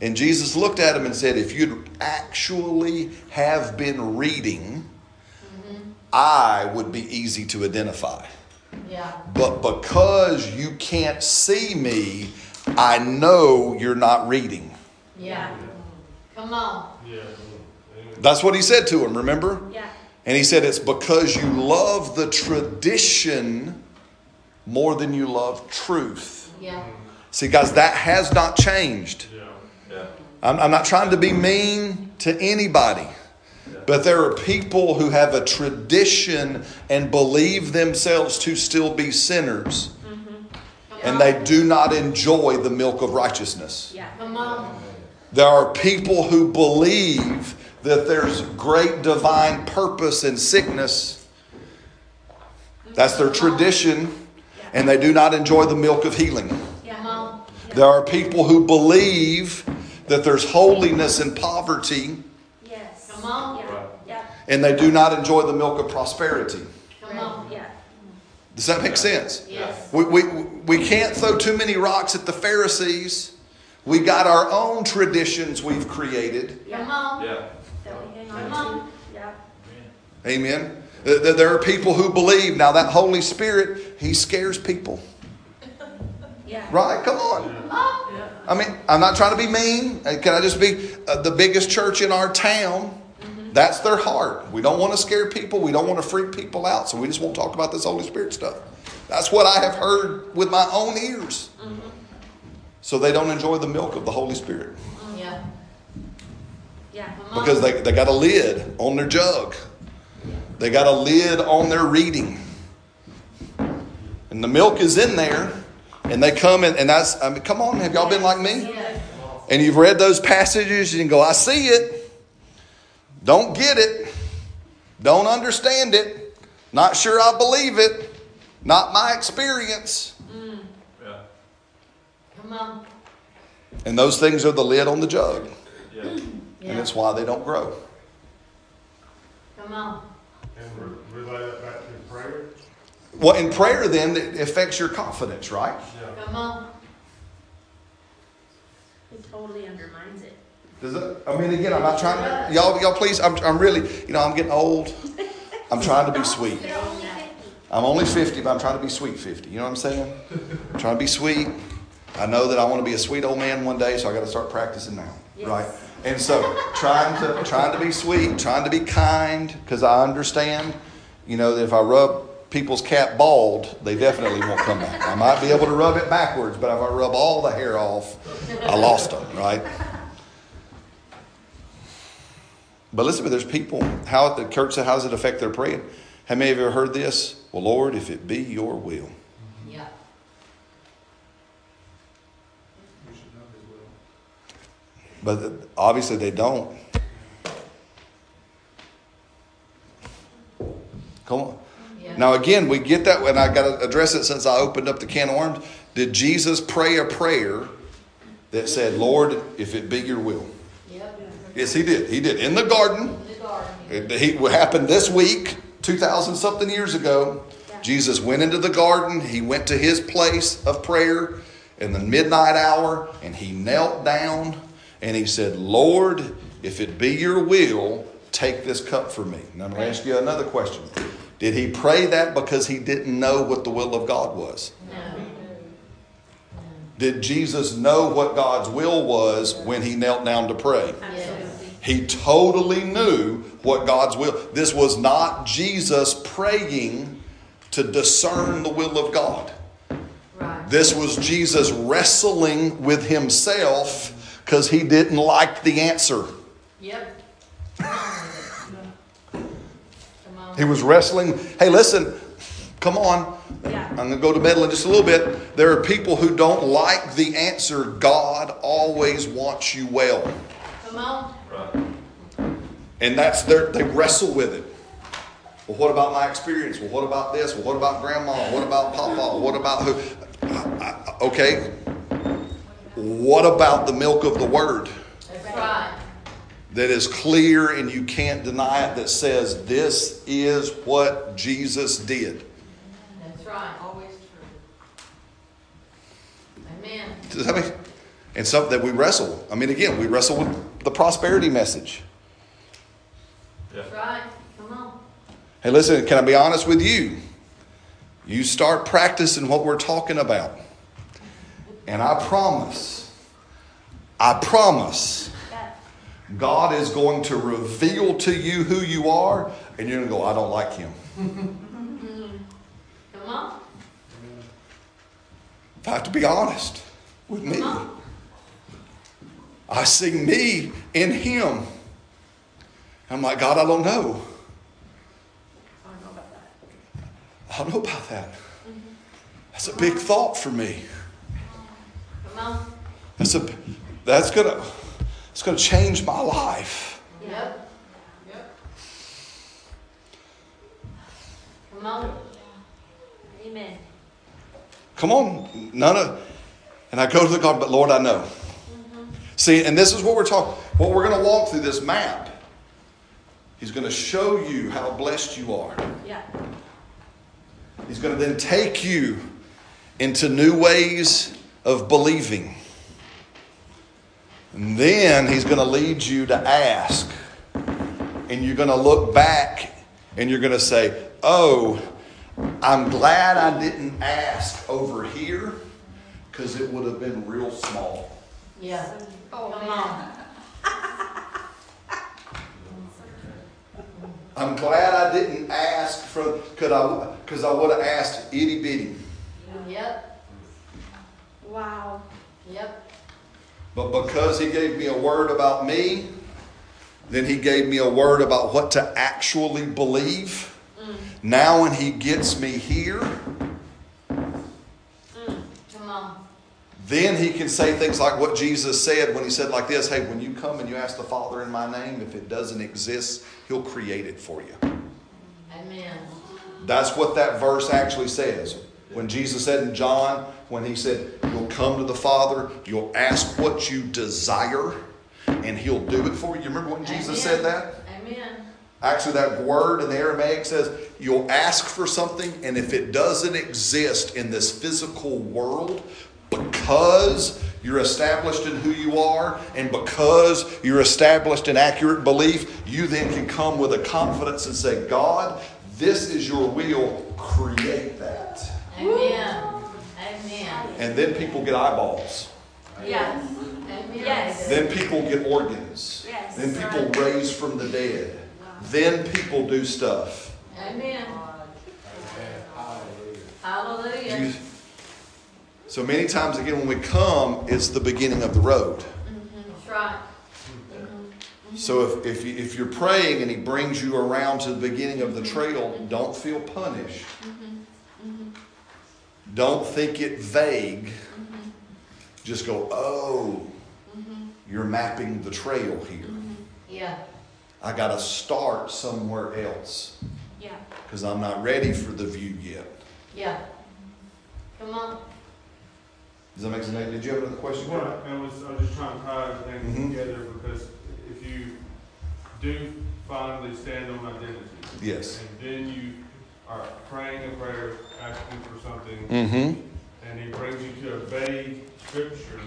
And Jesus looked at them and said, If you'd actually have been reading, mm-hmm. I would be easy to identify. Yeah. But because you can't see me, I know you're not reading. Yeah. Come on. Yeah. That's what he said to him, remember? Yeah. And he said, It's because you love the tradition more than you love truth. Yeah. See, guys, that has not changed. Yeah. Yeah. I'm, I'm not trying to be mean to anybody, but there are people who have a tradition and believe themselves to still be sinners, Come and they do not enjoy the milk of righteousness. Yeah. There are people who believe that there's great divine purpose in sickness. That's their tradition, and they do not enjoy the milk of healing. There are people who believe that there's holiness in poverty, Yes. Come on. Yeah. Yeah. and they do not enjoy the milk of prosperity. Come on. Yeah. Does that make sense? Yes. We, we, we can't throw too many rocks at the Pharisees. We got our own traditions we've created. Come on. Yeah. Come on. Yeah. Amen. Th- There are people who believe now that Holy Spirit, He scares people. Yeah. Right? Come on. Yeah. I mean, I'm not trying to be mean. Uh, Can I just be uh, the biggest church in our town? That's their heart. We don't want to scare people. We don't want to freak people out. So we just won't talk about this Holy Spirit stuff. That's what I have heard with my own ears. So they don't enjoy the milk of the Holy Spirit Yeah. Yeah. Come on. because they, they got a lid on their jug, they got a lid on their reading. And the milk is in there, and they come in, and that's, I mean, come on, have y'all been like me? And you've read those passages and you go, I see it, don't get it, don't understand it, not sure I believe it, not my experience. Mm. Yeah. Come on. And those things are the lid on the jug, Yeah. And Yeah. it's why they don't grow. Come on. And re- relay that back to prayer. Well, in prayer, then, it affects your confidence, right? Yeah. Come on. It totally undermines it. Does it? I mean, again, I'm not trying to, y'all, y'all, please, I'm, I'm really, you know, I'm getting old. I'm trying to be sweet. They're only 50. I'm only 50, but I'm trying to be sweet 50. You know what I'm saying? I'm trying to be sweet. I know that I want to be a sweet old man one day, so I got to start practicing now, Yes. right? And so, trying to trying to be sweet, trying to be kind, because I understand, you know, that if I rub people's cat bald, they definitely won't come back. I might be able to rub it backwards, but if I rub all the hair off, I lost them, right? But listen, but there's people. How the said, how does it affect their praying? How many of you have heard this? Well, Lord, if it be your will. But obviously they don't. Come on. Yeah. Now again, we get that, and I got to address it since I opened up the can of worms. Did Jesus pray a prayer that said, "Lord, if it be your will"? Yep. Yes, he did. He did in the garden. In the garden. It, he, happened this week, two thousand something years ago. Yeah. Jesus went into the garden. He went to his place of prayer in the midnight hour, and he knelt down and he said, "Lord, if it be your will, take this cup from me." Now I'm going to ask you another question. Did he pray that because he didn't know what the will of God was? No. Did Jesus know what God's will was when he knelt down to pray? Yes. He totally knew what God's will. This was not Jesus praying to discern the will of God. Right. This was Jesus wrestling with himself because he didn't like the answer. Yep. Come on He was wrestling. Hey, listen, come on. Yeah. I'm going to go to bed in just a little bit. There are people who don't like the answer God always wants you well. Come on. Right. And that's their, they wrestle with it. Well, what about my experience? Well, what about this? Well, what about grandma? What about papa? What about who? I- I- okay. What about the milk of the word That's right. that is clear and you can't deny it that says this is what Jesus did? That's right. Always true. Amen. Does that make and something that we wrestle. I mean, again, we wrestle with the prosperity message. That's right. Come on. Hey, listen, can I be honest with you? You start practicing what we're talking about. And I promise, I promise, God is going to reveal to you who you are, and you're going to go, I don't like him. Come on. I have to be honest with me, I see me in him. I'm like, God, I don't know. I don't know about that. I don't know about that. Mm-hmm. That's a big thought for me. On. That's a that's gonna it's gonna change my life. Yep. Yep. Come on. Amen. Come on, none of and I go to the God, but Lord, I know. Mm-hmm. See, and this is what we're talking. What we're gonna walk through this map. He's gonna show you how blessed you are. Yeah. He's gonna then take you into new ways of believing. And then he's going to lead you to ask. And you're going to look back and you're going to say, Oh, I'm glad I didn't ask over here because it would have been real small. Yeah. Oh, Come man. on. I'm glad I didn't ask for because I, cause I would have asked itty bitty. Yep. Wow. Yep. But because he gave me a word about me, then he gave me a word about what to actually believe. Mm. Now, when he gets me here, mm, Come on. then he can say things like what Jesus said when he said, like this Hey, when you come and you ask the Father in my name, if it doesn't exist, he'll create it for you. Amen. That's what that verse actually says. When Jesus said in John, when he said, You'll come to the Father, you'll ask what you desire, and he'll do it for you. You remember when Jesus Amen. said that? Amen. Actually, that word in the Aramaic says, You'll ask for something, and if it doesn't exist in this physical world, because you're established in who you are, and because you're established in accurate belief, you then can come with a confidence and say, God, this is your will, create that. Amen. Amen. And then people get eyeballs. Yes. Amen. Yes. Then people get organs. Yes. Then people raise from the dead. Then people do stuff. Amen. Hallelujah. you- So many times, again, when we come, it's the beginning of the road. Mm-hmm. That's right. Mm-hmm. So if, if, you, if you're praying and He brings you around to the beginning of the trail, don't feel punished. Mm-hmm. Don't think it vague. Mm-hmm. Just go, oh, mm-hmm. you're mapping the trail here. Mm-hmm. Yeah. I got to start somewhere else Yeah. because I'm not ready for the view yet. Yeah. Come on. Does that make sense? Did you have another question? Right, I was, I was just trying to tie everything Mhm. together because if you do finally stand on identity. Yes. And then you are praying a prayer, asking for something, Mm-hmm. and he brings you to a vague scripture.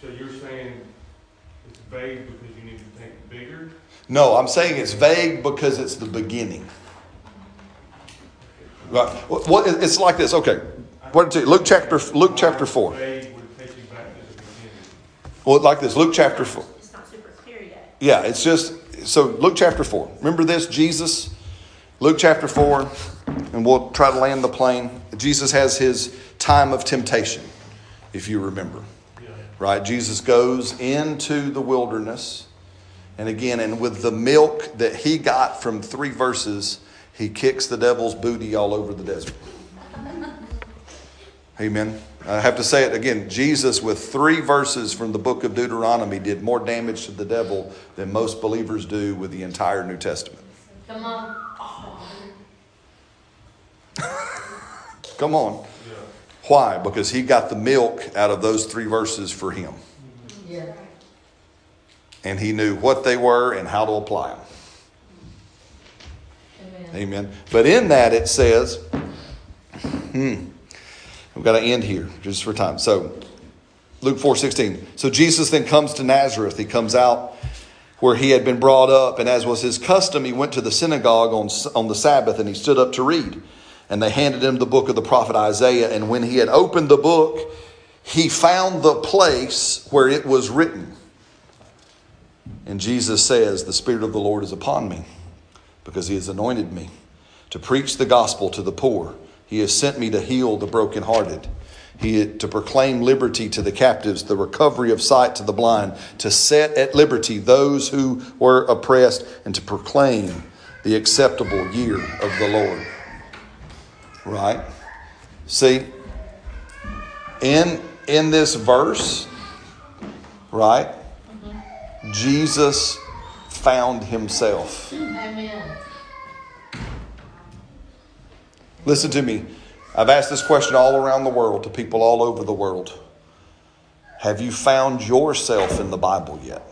So you're saying it's vague because you need to think bigger? No, I'm saying it's vague because it's the beginning. Right. What, it's like this. Okay. What did you. Luke chapter Luke chapter four. Vague would take you back to the beginning. Well, like this. Luke chapter four. It's not super clear yet. Yeah, it's just so Luke chapter 4. Remember this? Jesus, Luke chapter 4, and we'll try to land the plane. Jesus has his time of temptation, if you remember. Yeah. Right? Jesus goes into the wilderness, and again, and with the milk that he got from three verses, he kicks the devil's booty all over the desert. Amen. I have to say it again. Jesus, with three verses from the book of Deuteronomy, did more damage to the devil than most believers do with the entire New Testament. Come on. Come on. Why? Because he got the milk out of those three verses for him. Yeah. And he knew what they were and how to apply them. Amen. Amen. But in that it says, hmm, we've got to end here just for time. So Luke 4 16. So Jesus then comes to Nazareth. He comes out where he had been brought up, and as was his custom, he went to the synagogue on, on the Sabbath and he stood up to read. And they handed him the book of the prophet Isaiah. And when he had opened the book, he found the place where it was written. And Jesus says, The Spirit of the Lord is upon me because he has anointed me to preach the gospel to the poor. He has sent me to heal the brokenhearted, he to proclaim liberty to the captives, the recovery of sight to the blind, to set at liberty those who were oppressed, and to proclaim the acceptable year of the Lord. Right? See, in in this verse, right? Jesus found himself. Amen. Listen to me. I've asked this question all around the world to people all over the world. Have you found yourself in the Bible yet?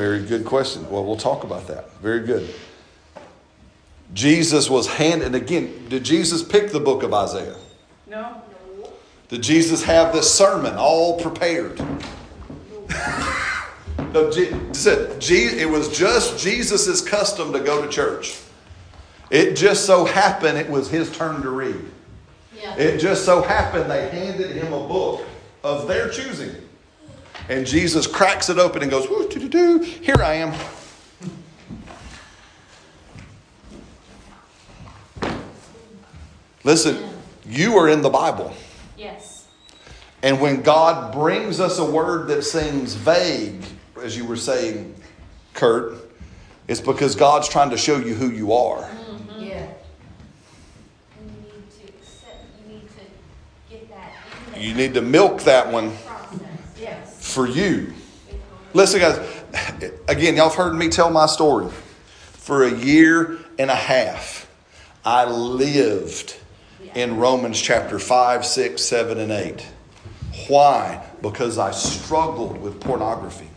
Very good question. Well, we'll talk about that. Very good. Jesus was hand, and again, did Jesus pick the book of Isaiah? No? Did Jesus have this sermon all prepared? no, Je- it was just Jesus' custom to go to church. It just so happened it was his turn to read. Yeah. It just so happened they handed him a book of their choosing. And Jesus cracks it open and goes, "Woo, doo, doo, doo, Here I am. Listen, you are in the Bible. Yes. And when God brings us a word that seems vague, as you were saying, Kurt, it's because God's trying to show you who you are. Mm-hmm. Yeah. And you need to accept, you need to get that in there. You need to milk that one Process. Yes. For you. Listen, guys, again, y'all have heard me tell my story. For a year and a half, I lived in Romans chapter 5, 6, 7, and 8. Why? Because I struggled with pornography.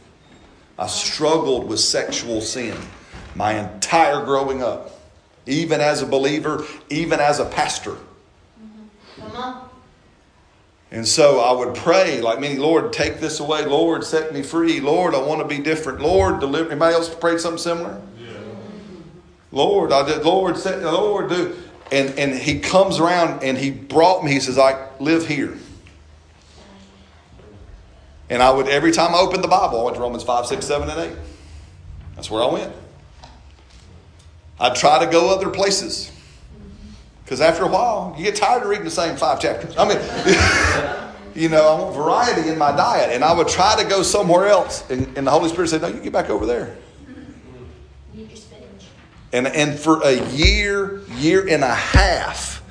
I struggled with sexual sin my entire growing up, even as a believer, even as a pastor. Mm-hmm. On. And so I would pray, like many, Lord, take this away. Lord, set me free. Lord, I want to be different. Lord, deliver. Anybody else prayed something similar? Yeah. Lord, I did. Lord, set. Lord, do. And and he comes around and he brought me. He says, I live here. And I would every time I opened the Bible, I went to Romans five, six, seven, and eight. That's where I went. I'd try to go other places. Because after a while, you get tired of reading the same five chapters. I mean, you know, I want variety in my diet. And I would try to go somewhere else. And, and the Holy Spirit said, No, you get back over there. Need your spinach. And, and for a year, year and a half,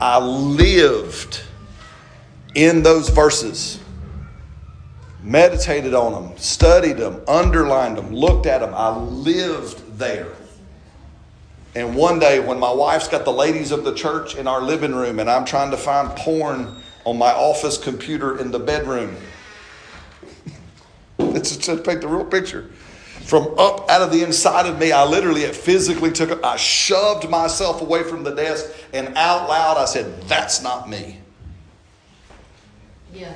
I lived in those verses, meditated on them, studied them, underlined them, looked at them. I lived there. And one day, when my wife's got the ladies of the church in our living room, and I'm trying to find porn on my office computer in the bedroom, let's just paint the real picture. From up out of the inside of me, I literally, it physically took, I shoved myself away from the desk, and out loud I said, That's not me. Yeah.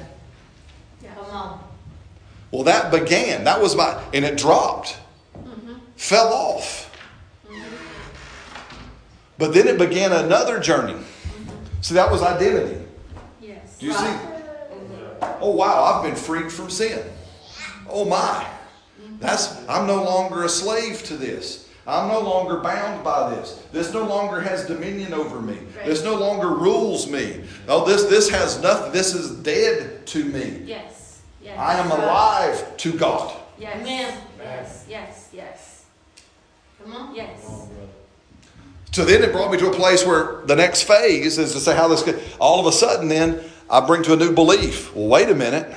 Yeah. Come on. Well, that began. That was my, and it dropped, mm-hmm. fell off. But then it began another journey. See, that was identity. Yes. Do you see? Oh, wow, I've been freed from sin. Oh, my. That's, I'm no longer a slave to this. I'm no longer bound by this. This no longer has dominion over me. This no longer rules me. Oh, this, this has nothing. This is dead to me. Yes. Yes. I am alive to God. Yes. Amen. Yes, yes, yes, Come on. yes. So then it brought me to a place where the next phase is to say how this could, all of a sudden then I bring to a new belief. Well, wait a minute.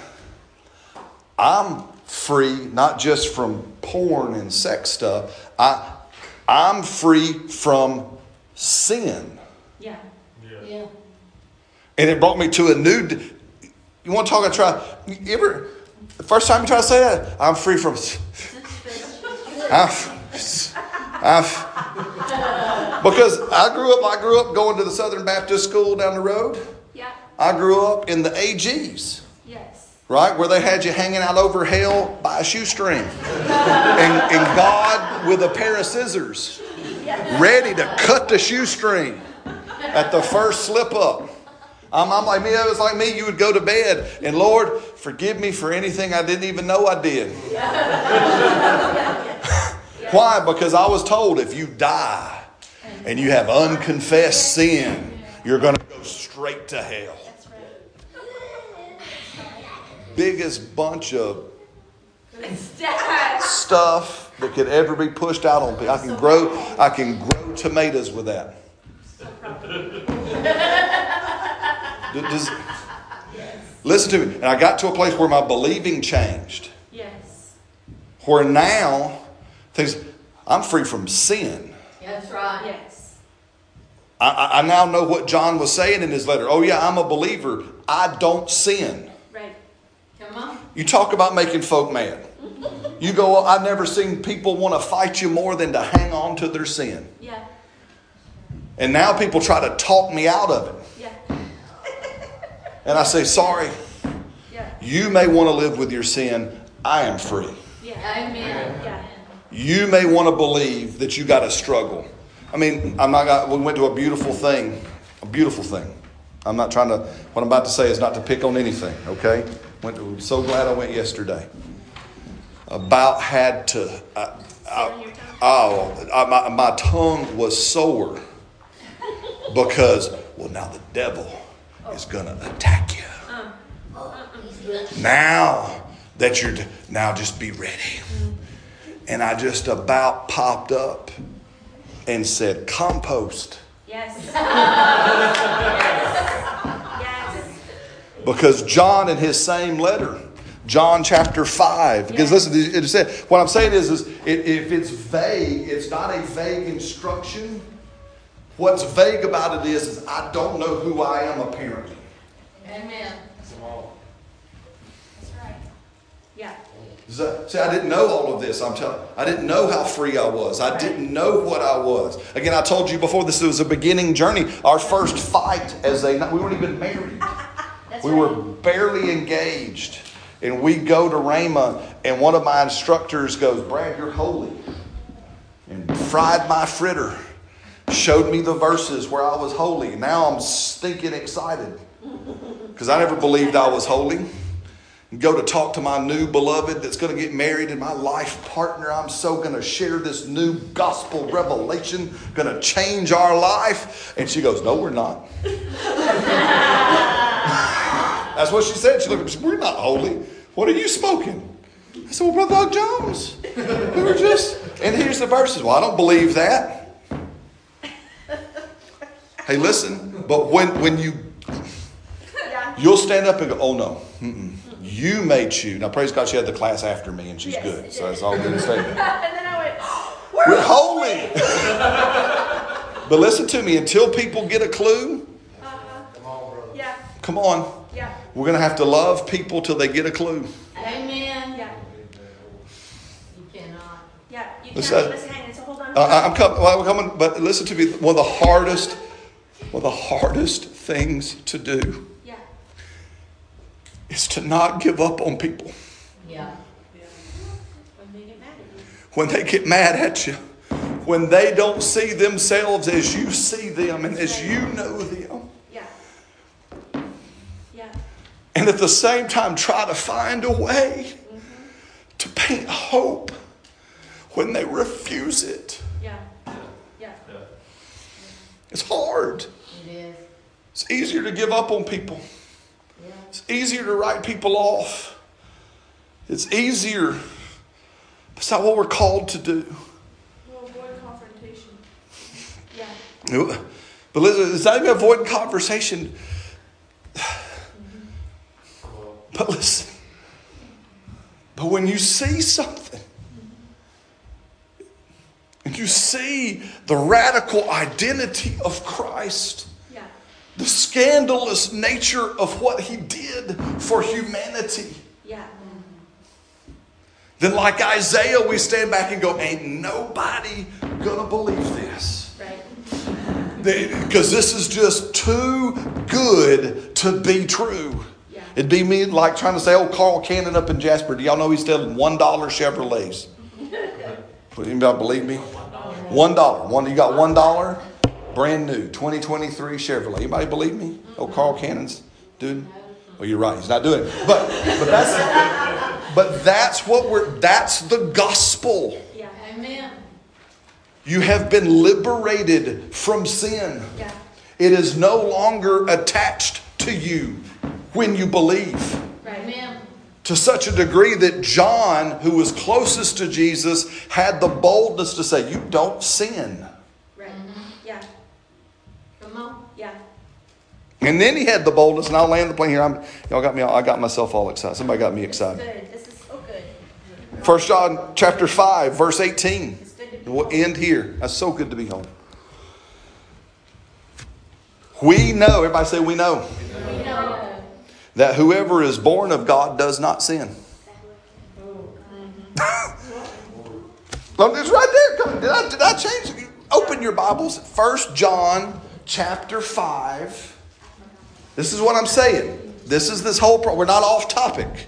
I'm free not just from porn and sex stuff. I I'm free from sin. Yeah. Yeah. yeah. And it brought me to a new d- you want to talk I try you ever the first time you try to say that, I'm free from I'm, I'm, because I grew up I grew up going to the Southern Baptist school down the road. Yeah. I grew up in the AGs, Yes. right? Where they had you hanging out over hell by a shoestring. and, and God with a pair of scissors, ready to cut the shoestring at the first slip up. I'm, I'm like me, it was like me, you would go to bed and Lord, forgive me for anything I didn't even know I did. Why? Because I was told if you die and you have unconfessed sin, you're going to go straight to hell. Biggest bunch of stuff that could ever be pushed out on people. I can grow I can grow tomatoes with that. Does- listen to me. And I got to a place where my believing changed. Yes. Where now things I'm free from sin. That's right. Yes. I, I, I now know what John was saying in his letter. Oh yeah, I'm a believer. I don't sin. Right. Come on. You talk about making folk mad. You go, I've never seen people want to fight you more than to hang on to their sin. Yeah. And now people try to talk me out of it. Yeah. And I say, sorry, Yeah. you may want to live with your sin. I am free. Yeah. Amen. Yeah. You may want to believe that you got to struggle. I mean, I'm not. Got, we went to a beautiful thing, a beautiful thing. I'm not trying to. What I'm about to say is not to pick on anything. Okay. Went. To, so glad I went yesterday. About had to. I, I, oh, I, my, my tongue was sore because well now the devil is gonna attack you. Now that you're now just be ready. And I just about popped up and said, compost. Yes. yes. Because John in his same letter, John chapter 5, because listen, it said, what I'm saying is, is it, if it's vague, it's not a vague instruction. What's vague about it is, is I don't know who I am apparently. Amen. That's right. Yeah. See, I didn't know all of this. I'm telling. I didn't know how free I was. I didn't know what I was. Again, I told you before. This was a beginning journey. Our first fight as a we weren't even married. We were barely engaged, and we go to Rhema, and one of my instructors goes, "Brad, you're holy," and fried my fritter. Showed me the verses where I was holy. Now I'm stinking excited because I never believed I was holy go to talk to my new beloved that's going to get married and my life partner. I'm so going to share this new gospel revelation, going to change our life. And she goes, No, we're not. that's what she said. She looked at me, said, We're not holy. What are you smoking? I said, Well, Brother Doug Jones, we were just. And here's the verses. Well, I don't believe that. Hey, listen, but when, when you Yeah. You'll stand up and go, oh no, mm-mm. You may choose. Now, praise God, she had the class after me and she's Yes. good. So that's all good to say. and then I went, We're holy. but listen to me, until people get a clue, yeah, come on, yeah, we're going to have to love people till they get a clue. Amen. yeah, You cannot. yeah. You Let's, can't uh, leave us hanging, so hold on. Uh, I- I'm coming, well, I'm coming, but listen to me. One of the hardest, one of the hardest things to do yeah, is to not give up on people Yeah. when they get mad at you. when they get mad at you, when they don't see themselves as you see them and as you know them. Yeah. Yeah. And at the same time, try to find a way to paint hope when they refuse it. Yeah. Yeah. It's hard. It is. It's easier to give up on people. It's easier to write people off. It's easier That's not what we're called to do. We'll avoid confrontation. Yeah. But listen, it's not even avoiding conversation. Mm-hmm. But listen, but when you see something, and you see the radical identity of Christ. The scandalous nature of what he did for humanity, Yeah. then, like Isaiah, we stand back and go, Ain't nobody gonna believe this. Right. Because this is just too good to be true. Yeah. It'd be me like trying to say, oh, Carl Cannon up in Jasper. Do y'all know he's selling $1 Chevrolets? Would anybody believe me? $1. One, you got $1? Brand new, 2023 Chevrolet. Anybody believe me? Oh, mm-hmm. Carl Cannon's doing Well, you're right. He's not doing it. But, but, that's, but that's what we're, that's the gospel. Yeah. Amen. You have been liberated from sin. Yeah. It is no longer attached to you when you believe. Right. Amen. To such a degree that John, who was closest to Jesus, had the boldness to say, You don't sin. Right. Yeah. Come on. Yeah. And then he had the boldness, and I'll land the plane here. I'm, y'all got me. I got myself all excited. Somebody got me excited. Good. This is so good. First John chapter five, verse eighteen. It's good to be we'll end here. That's so good to be home. We know. Everybody say we know. We know. that whoever is born of God does not sin. It's right there. Come. Did I, did I change? Open your Bibles. First John chapter 5. This is what I'm saying. This is this whole pro. We're not off topic.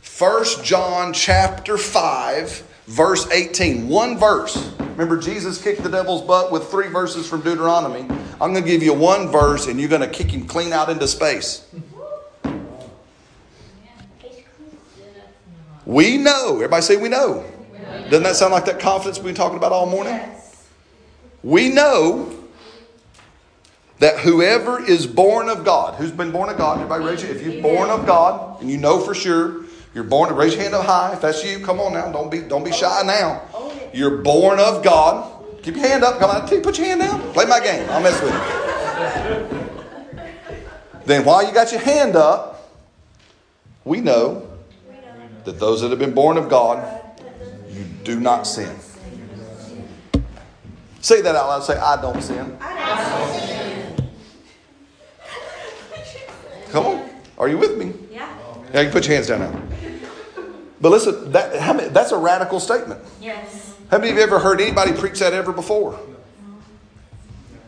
First John chapter 5, verse 18. One verse. Remember, Jesus kicked the devil's butt with three verses from Deuteronomy. I'm going to give you one verse, and you're going to kick him clean out into space. We know. Everybody say we know. Doesn't that sound like that confidence we've been talking about all morning? We know that whoever is born of God, who's been born of God, everybody raise your If you're born of God, and you know for sure, you're born, raise your hand up high. If that's you, come on now. Don't be, don't be shy now. You're born of God. Keep your hand up. Come on, put your hand down. Play my game. I'll mess with you. then while you got your hand up, we know that those that have been born of God, you do not sin. Say that out loud. Say, I don't sin. Come on. Are you with me? Yeah. Yeah, you can put your hands down now. But listen, that, how many, that's a radical statement. Yes. How many of you ever heard anybody preach that ever before?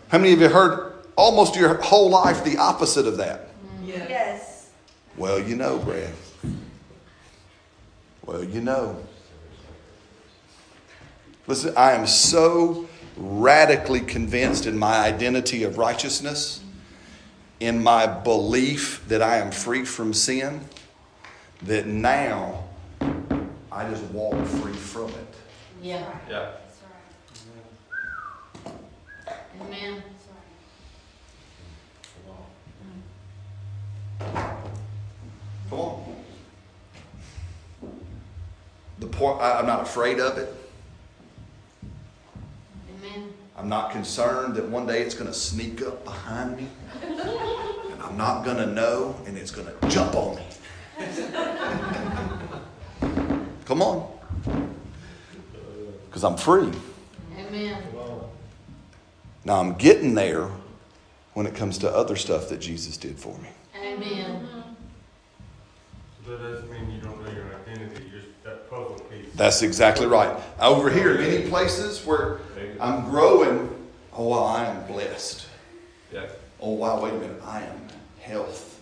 How many of you heard almost your whole life the opposite of that? Mm. Yes. Well, you know, Brad. Well, you know. Listen, I am so radically convinced in my identity of righteousness, in my belief that I am free from sin, that now I just walk free from it. Yeah. Yeah. Amen. Come on. The point, I, I'm not afraid of it. Amen. I'm not concerned that one day it's going to sneak up behind me and I'm not going to know and it's going to jump on me. Come on. Because I'm free. Amen. Now I'm getting there when it comes to other stuff that Jesus did for me. Amen. So that doesn't mean you don't know your identity, just that puzzle piece. That's exactly right. Over here, many places where I'm growing, oh, wow, I am blessed. Yeah. Oh, wow, wait a minute. I am health.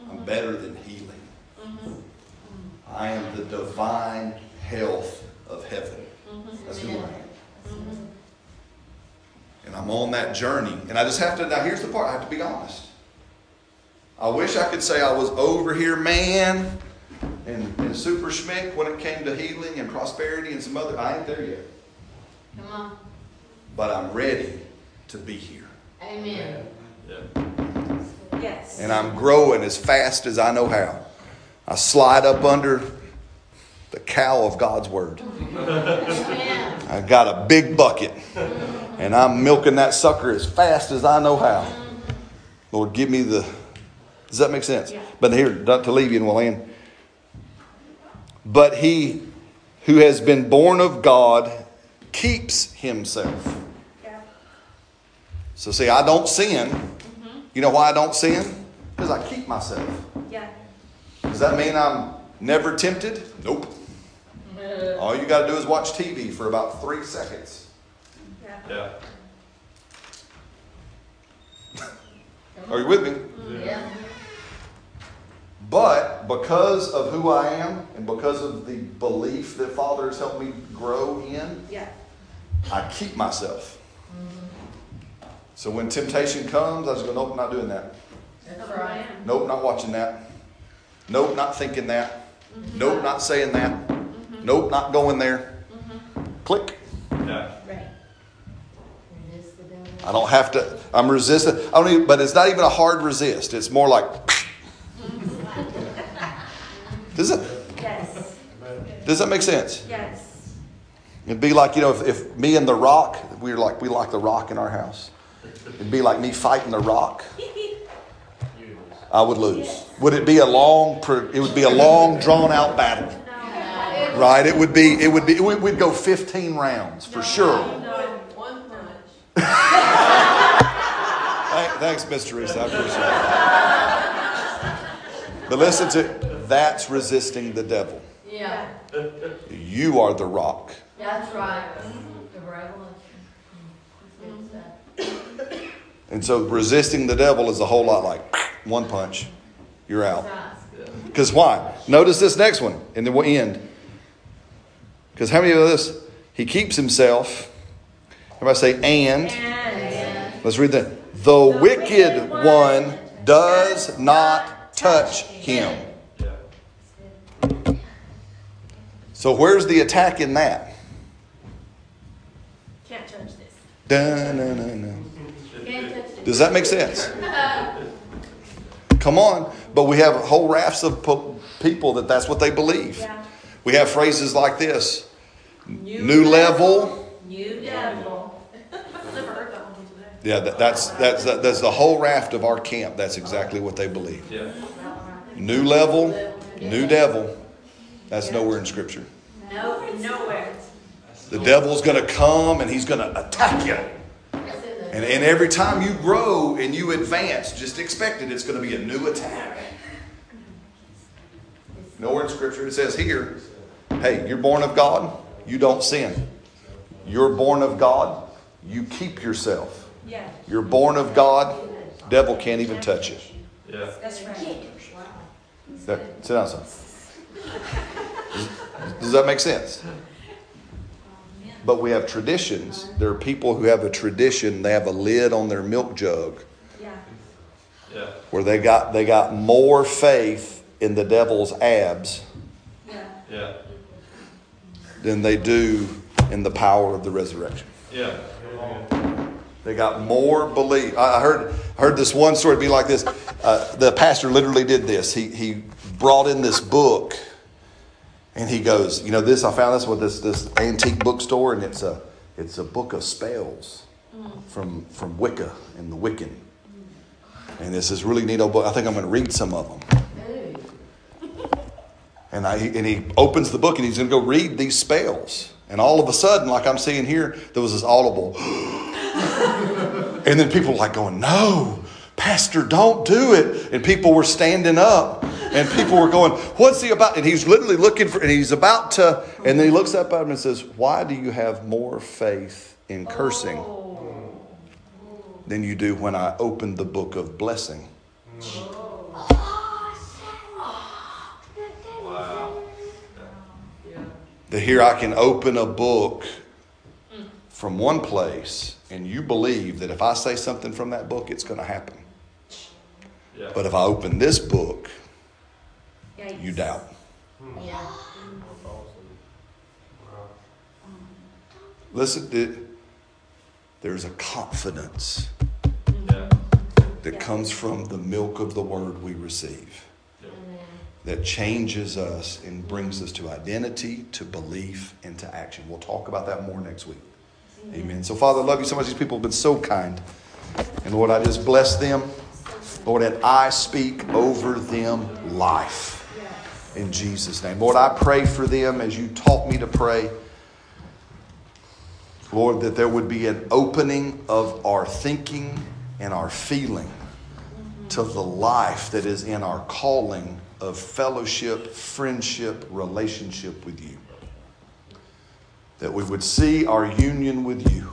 I'm mm-hmm. better than healing. Mm-hmm. I am the divine health of heaven. Mm-hmm. That's who I am. And I'm on that journey. And I just have to, now here's the part, I have to be honest. I wish I could say I was over here, man, and, and super schmick when it came to healing and prosperity and some other, I ain't there yet. Come on. But I'm ready to be here. Amen. Yeah. Yes. and I'm growing as fast as I know how. I slide up under the cow of God's word. I got a big bucket, and I'm milking that sucker as fast as I know how. Lord, give me the. Does that make sense? But here, not to leave you, and we'll end. But he who has been born of God keeps himself. Yeah. So, see, I don't sin. You know why I don't sin? Because I keep myself. Yeah. Does that mean I'm never tempted? Nope. All you got to do is watch TV for about three seconds. Yeah. Yeah. Are you with me? Mm-hmm. Yeah. But because of who I am and because of the belief that Father has helped me grow in, Yeah. I keep myself. So when temptation comes, I just go, nope, not doing that. That's right. Nope, not watching that. Nope, not thinking that. Mm-hmm. Nope, not saying that. Mm-hmm. Nope, not going there. Mm-hmm. Click. Yeah. Right. Resist. I don't have to. I'm resistant. I don't even. But it's not even a hard resist. It's more like. Does it? Yes. Does that make sense? Yes. It'd be like you know if, if me and the Rock, we are like we like the Rock in our house. It'd be like me fighting the Rock. I would lose. Would it be a long? It would be a long, drawn out battle, right? It would be. It would be. we- We'd go 15 rounds for sure. No. One punch. Thank- Thanks, Mr. Reese. I appreciate it. But listen to that's resisting the devil. Yeah. You are the rock. That's right. Mm-hmm. The revelation. Mm-hmm. And so resisting the devil is a whole lot like one punch, you're out. Because why? Notice this next one, and then we'll end. Because how many of this? He keeps himself. Everybody say, and. And. Let's read that. The wicked one does not touch him. So where's the attack in that? Can't touch this. Dun, dun, dun, dun. Can't touch it. Does that make sense? Come on. But we have whole rafts of po- people that that's what they believe. Yeah. We have phrases like this new level. New devil. Never heard that one today. Yeah, that, that's, that's, that's the whole raft of our camp. That's exactly what they believe. Yeah. New level, new devil. That's nowhere in Scripture. No, nowhere. The devil's going to come and he's going to attack you. That's in the- And, and every time you grow and you advance, just expect it. It's going to be a new attack. Nowhere in Scripture it says here, hey, you're born of God, you don't sin. You're born of God, you keep yourself. Yeah. You're born of God, devil can't even touch you. Yeah. That's right. That, sit down, son. Does, does that make sense? But we have traditions. There are people who have a tradition, they have a lid on their milk jug Yeah. Yeah. where they got they got more faith in the devil's abs Yeah. Yeah. than they do in the power of the resurrection. Yeah. They got more belief. I I heard heard this one story be like this. Uh, the pastor literally did this. He he brought in this book, and he goes, you know, this I found this with this this antique bookstore, and it's a it's a book of spells from from Wicca and the Wiccan. And this is really neat old book. I think I'm going to read some of them. And, I, and he opens the book and he's going to go read these spells. And all of a sudden, like I'm seeing here, there was this audible. and then people were like going, No, Pastor, don't do it. And people were standing up and people were going, What's he about? And he's literally looking for, and he's about to, and then he looks up at him and says, Why do you have more faith in cursing than you do when I opened the book of blessing? That here I can open a book from one place and you believe that if I say something from that book, it's going to happen. Yeah. But if I open this book, Yikes. you doubt. Hmm. Yeah. Listen, it, there's a confidence Yeah. that comes from the milk of the word we receive. That changes us and brings us to identity, to belief, and to action. We'll talk about that more next week. Amen. So, Father, I love you so much. These people have been so kind. And Lord, I just bless them. Lord, and I speak over them life. In Jesus' name. Lord, I pray for them as you taught me to pray. Lord, that there would be an opening of our thinking and our feeling to the life that is in our calling of fellowship, friendship, relationship with you. That we would see our union with you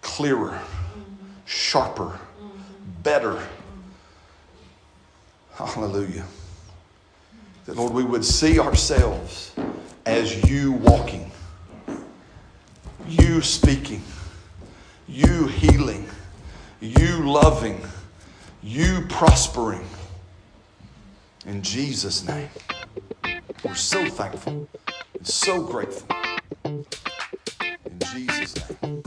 clearer, sharper, better. Hallelujah. That, Lord, we would see ourselves as you walking, you speaking, you healing, you loving, you prospering. In Jesus' name. We're so thankful and so grateful. In Jesus' name.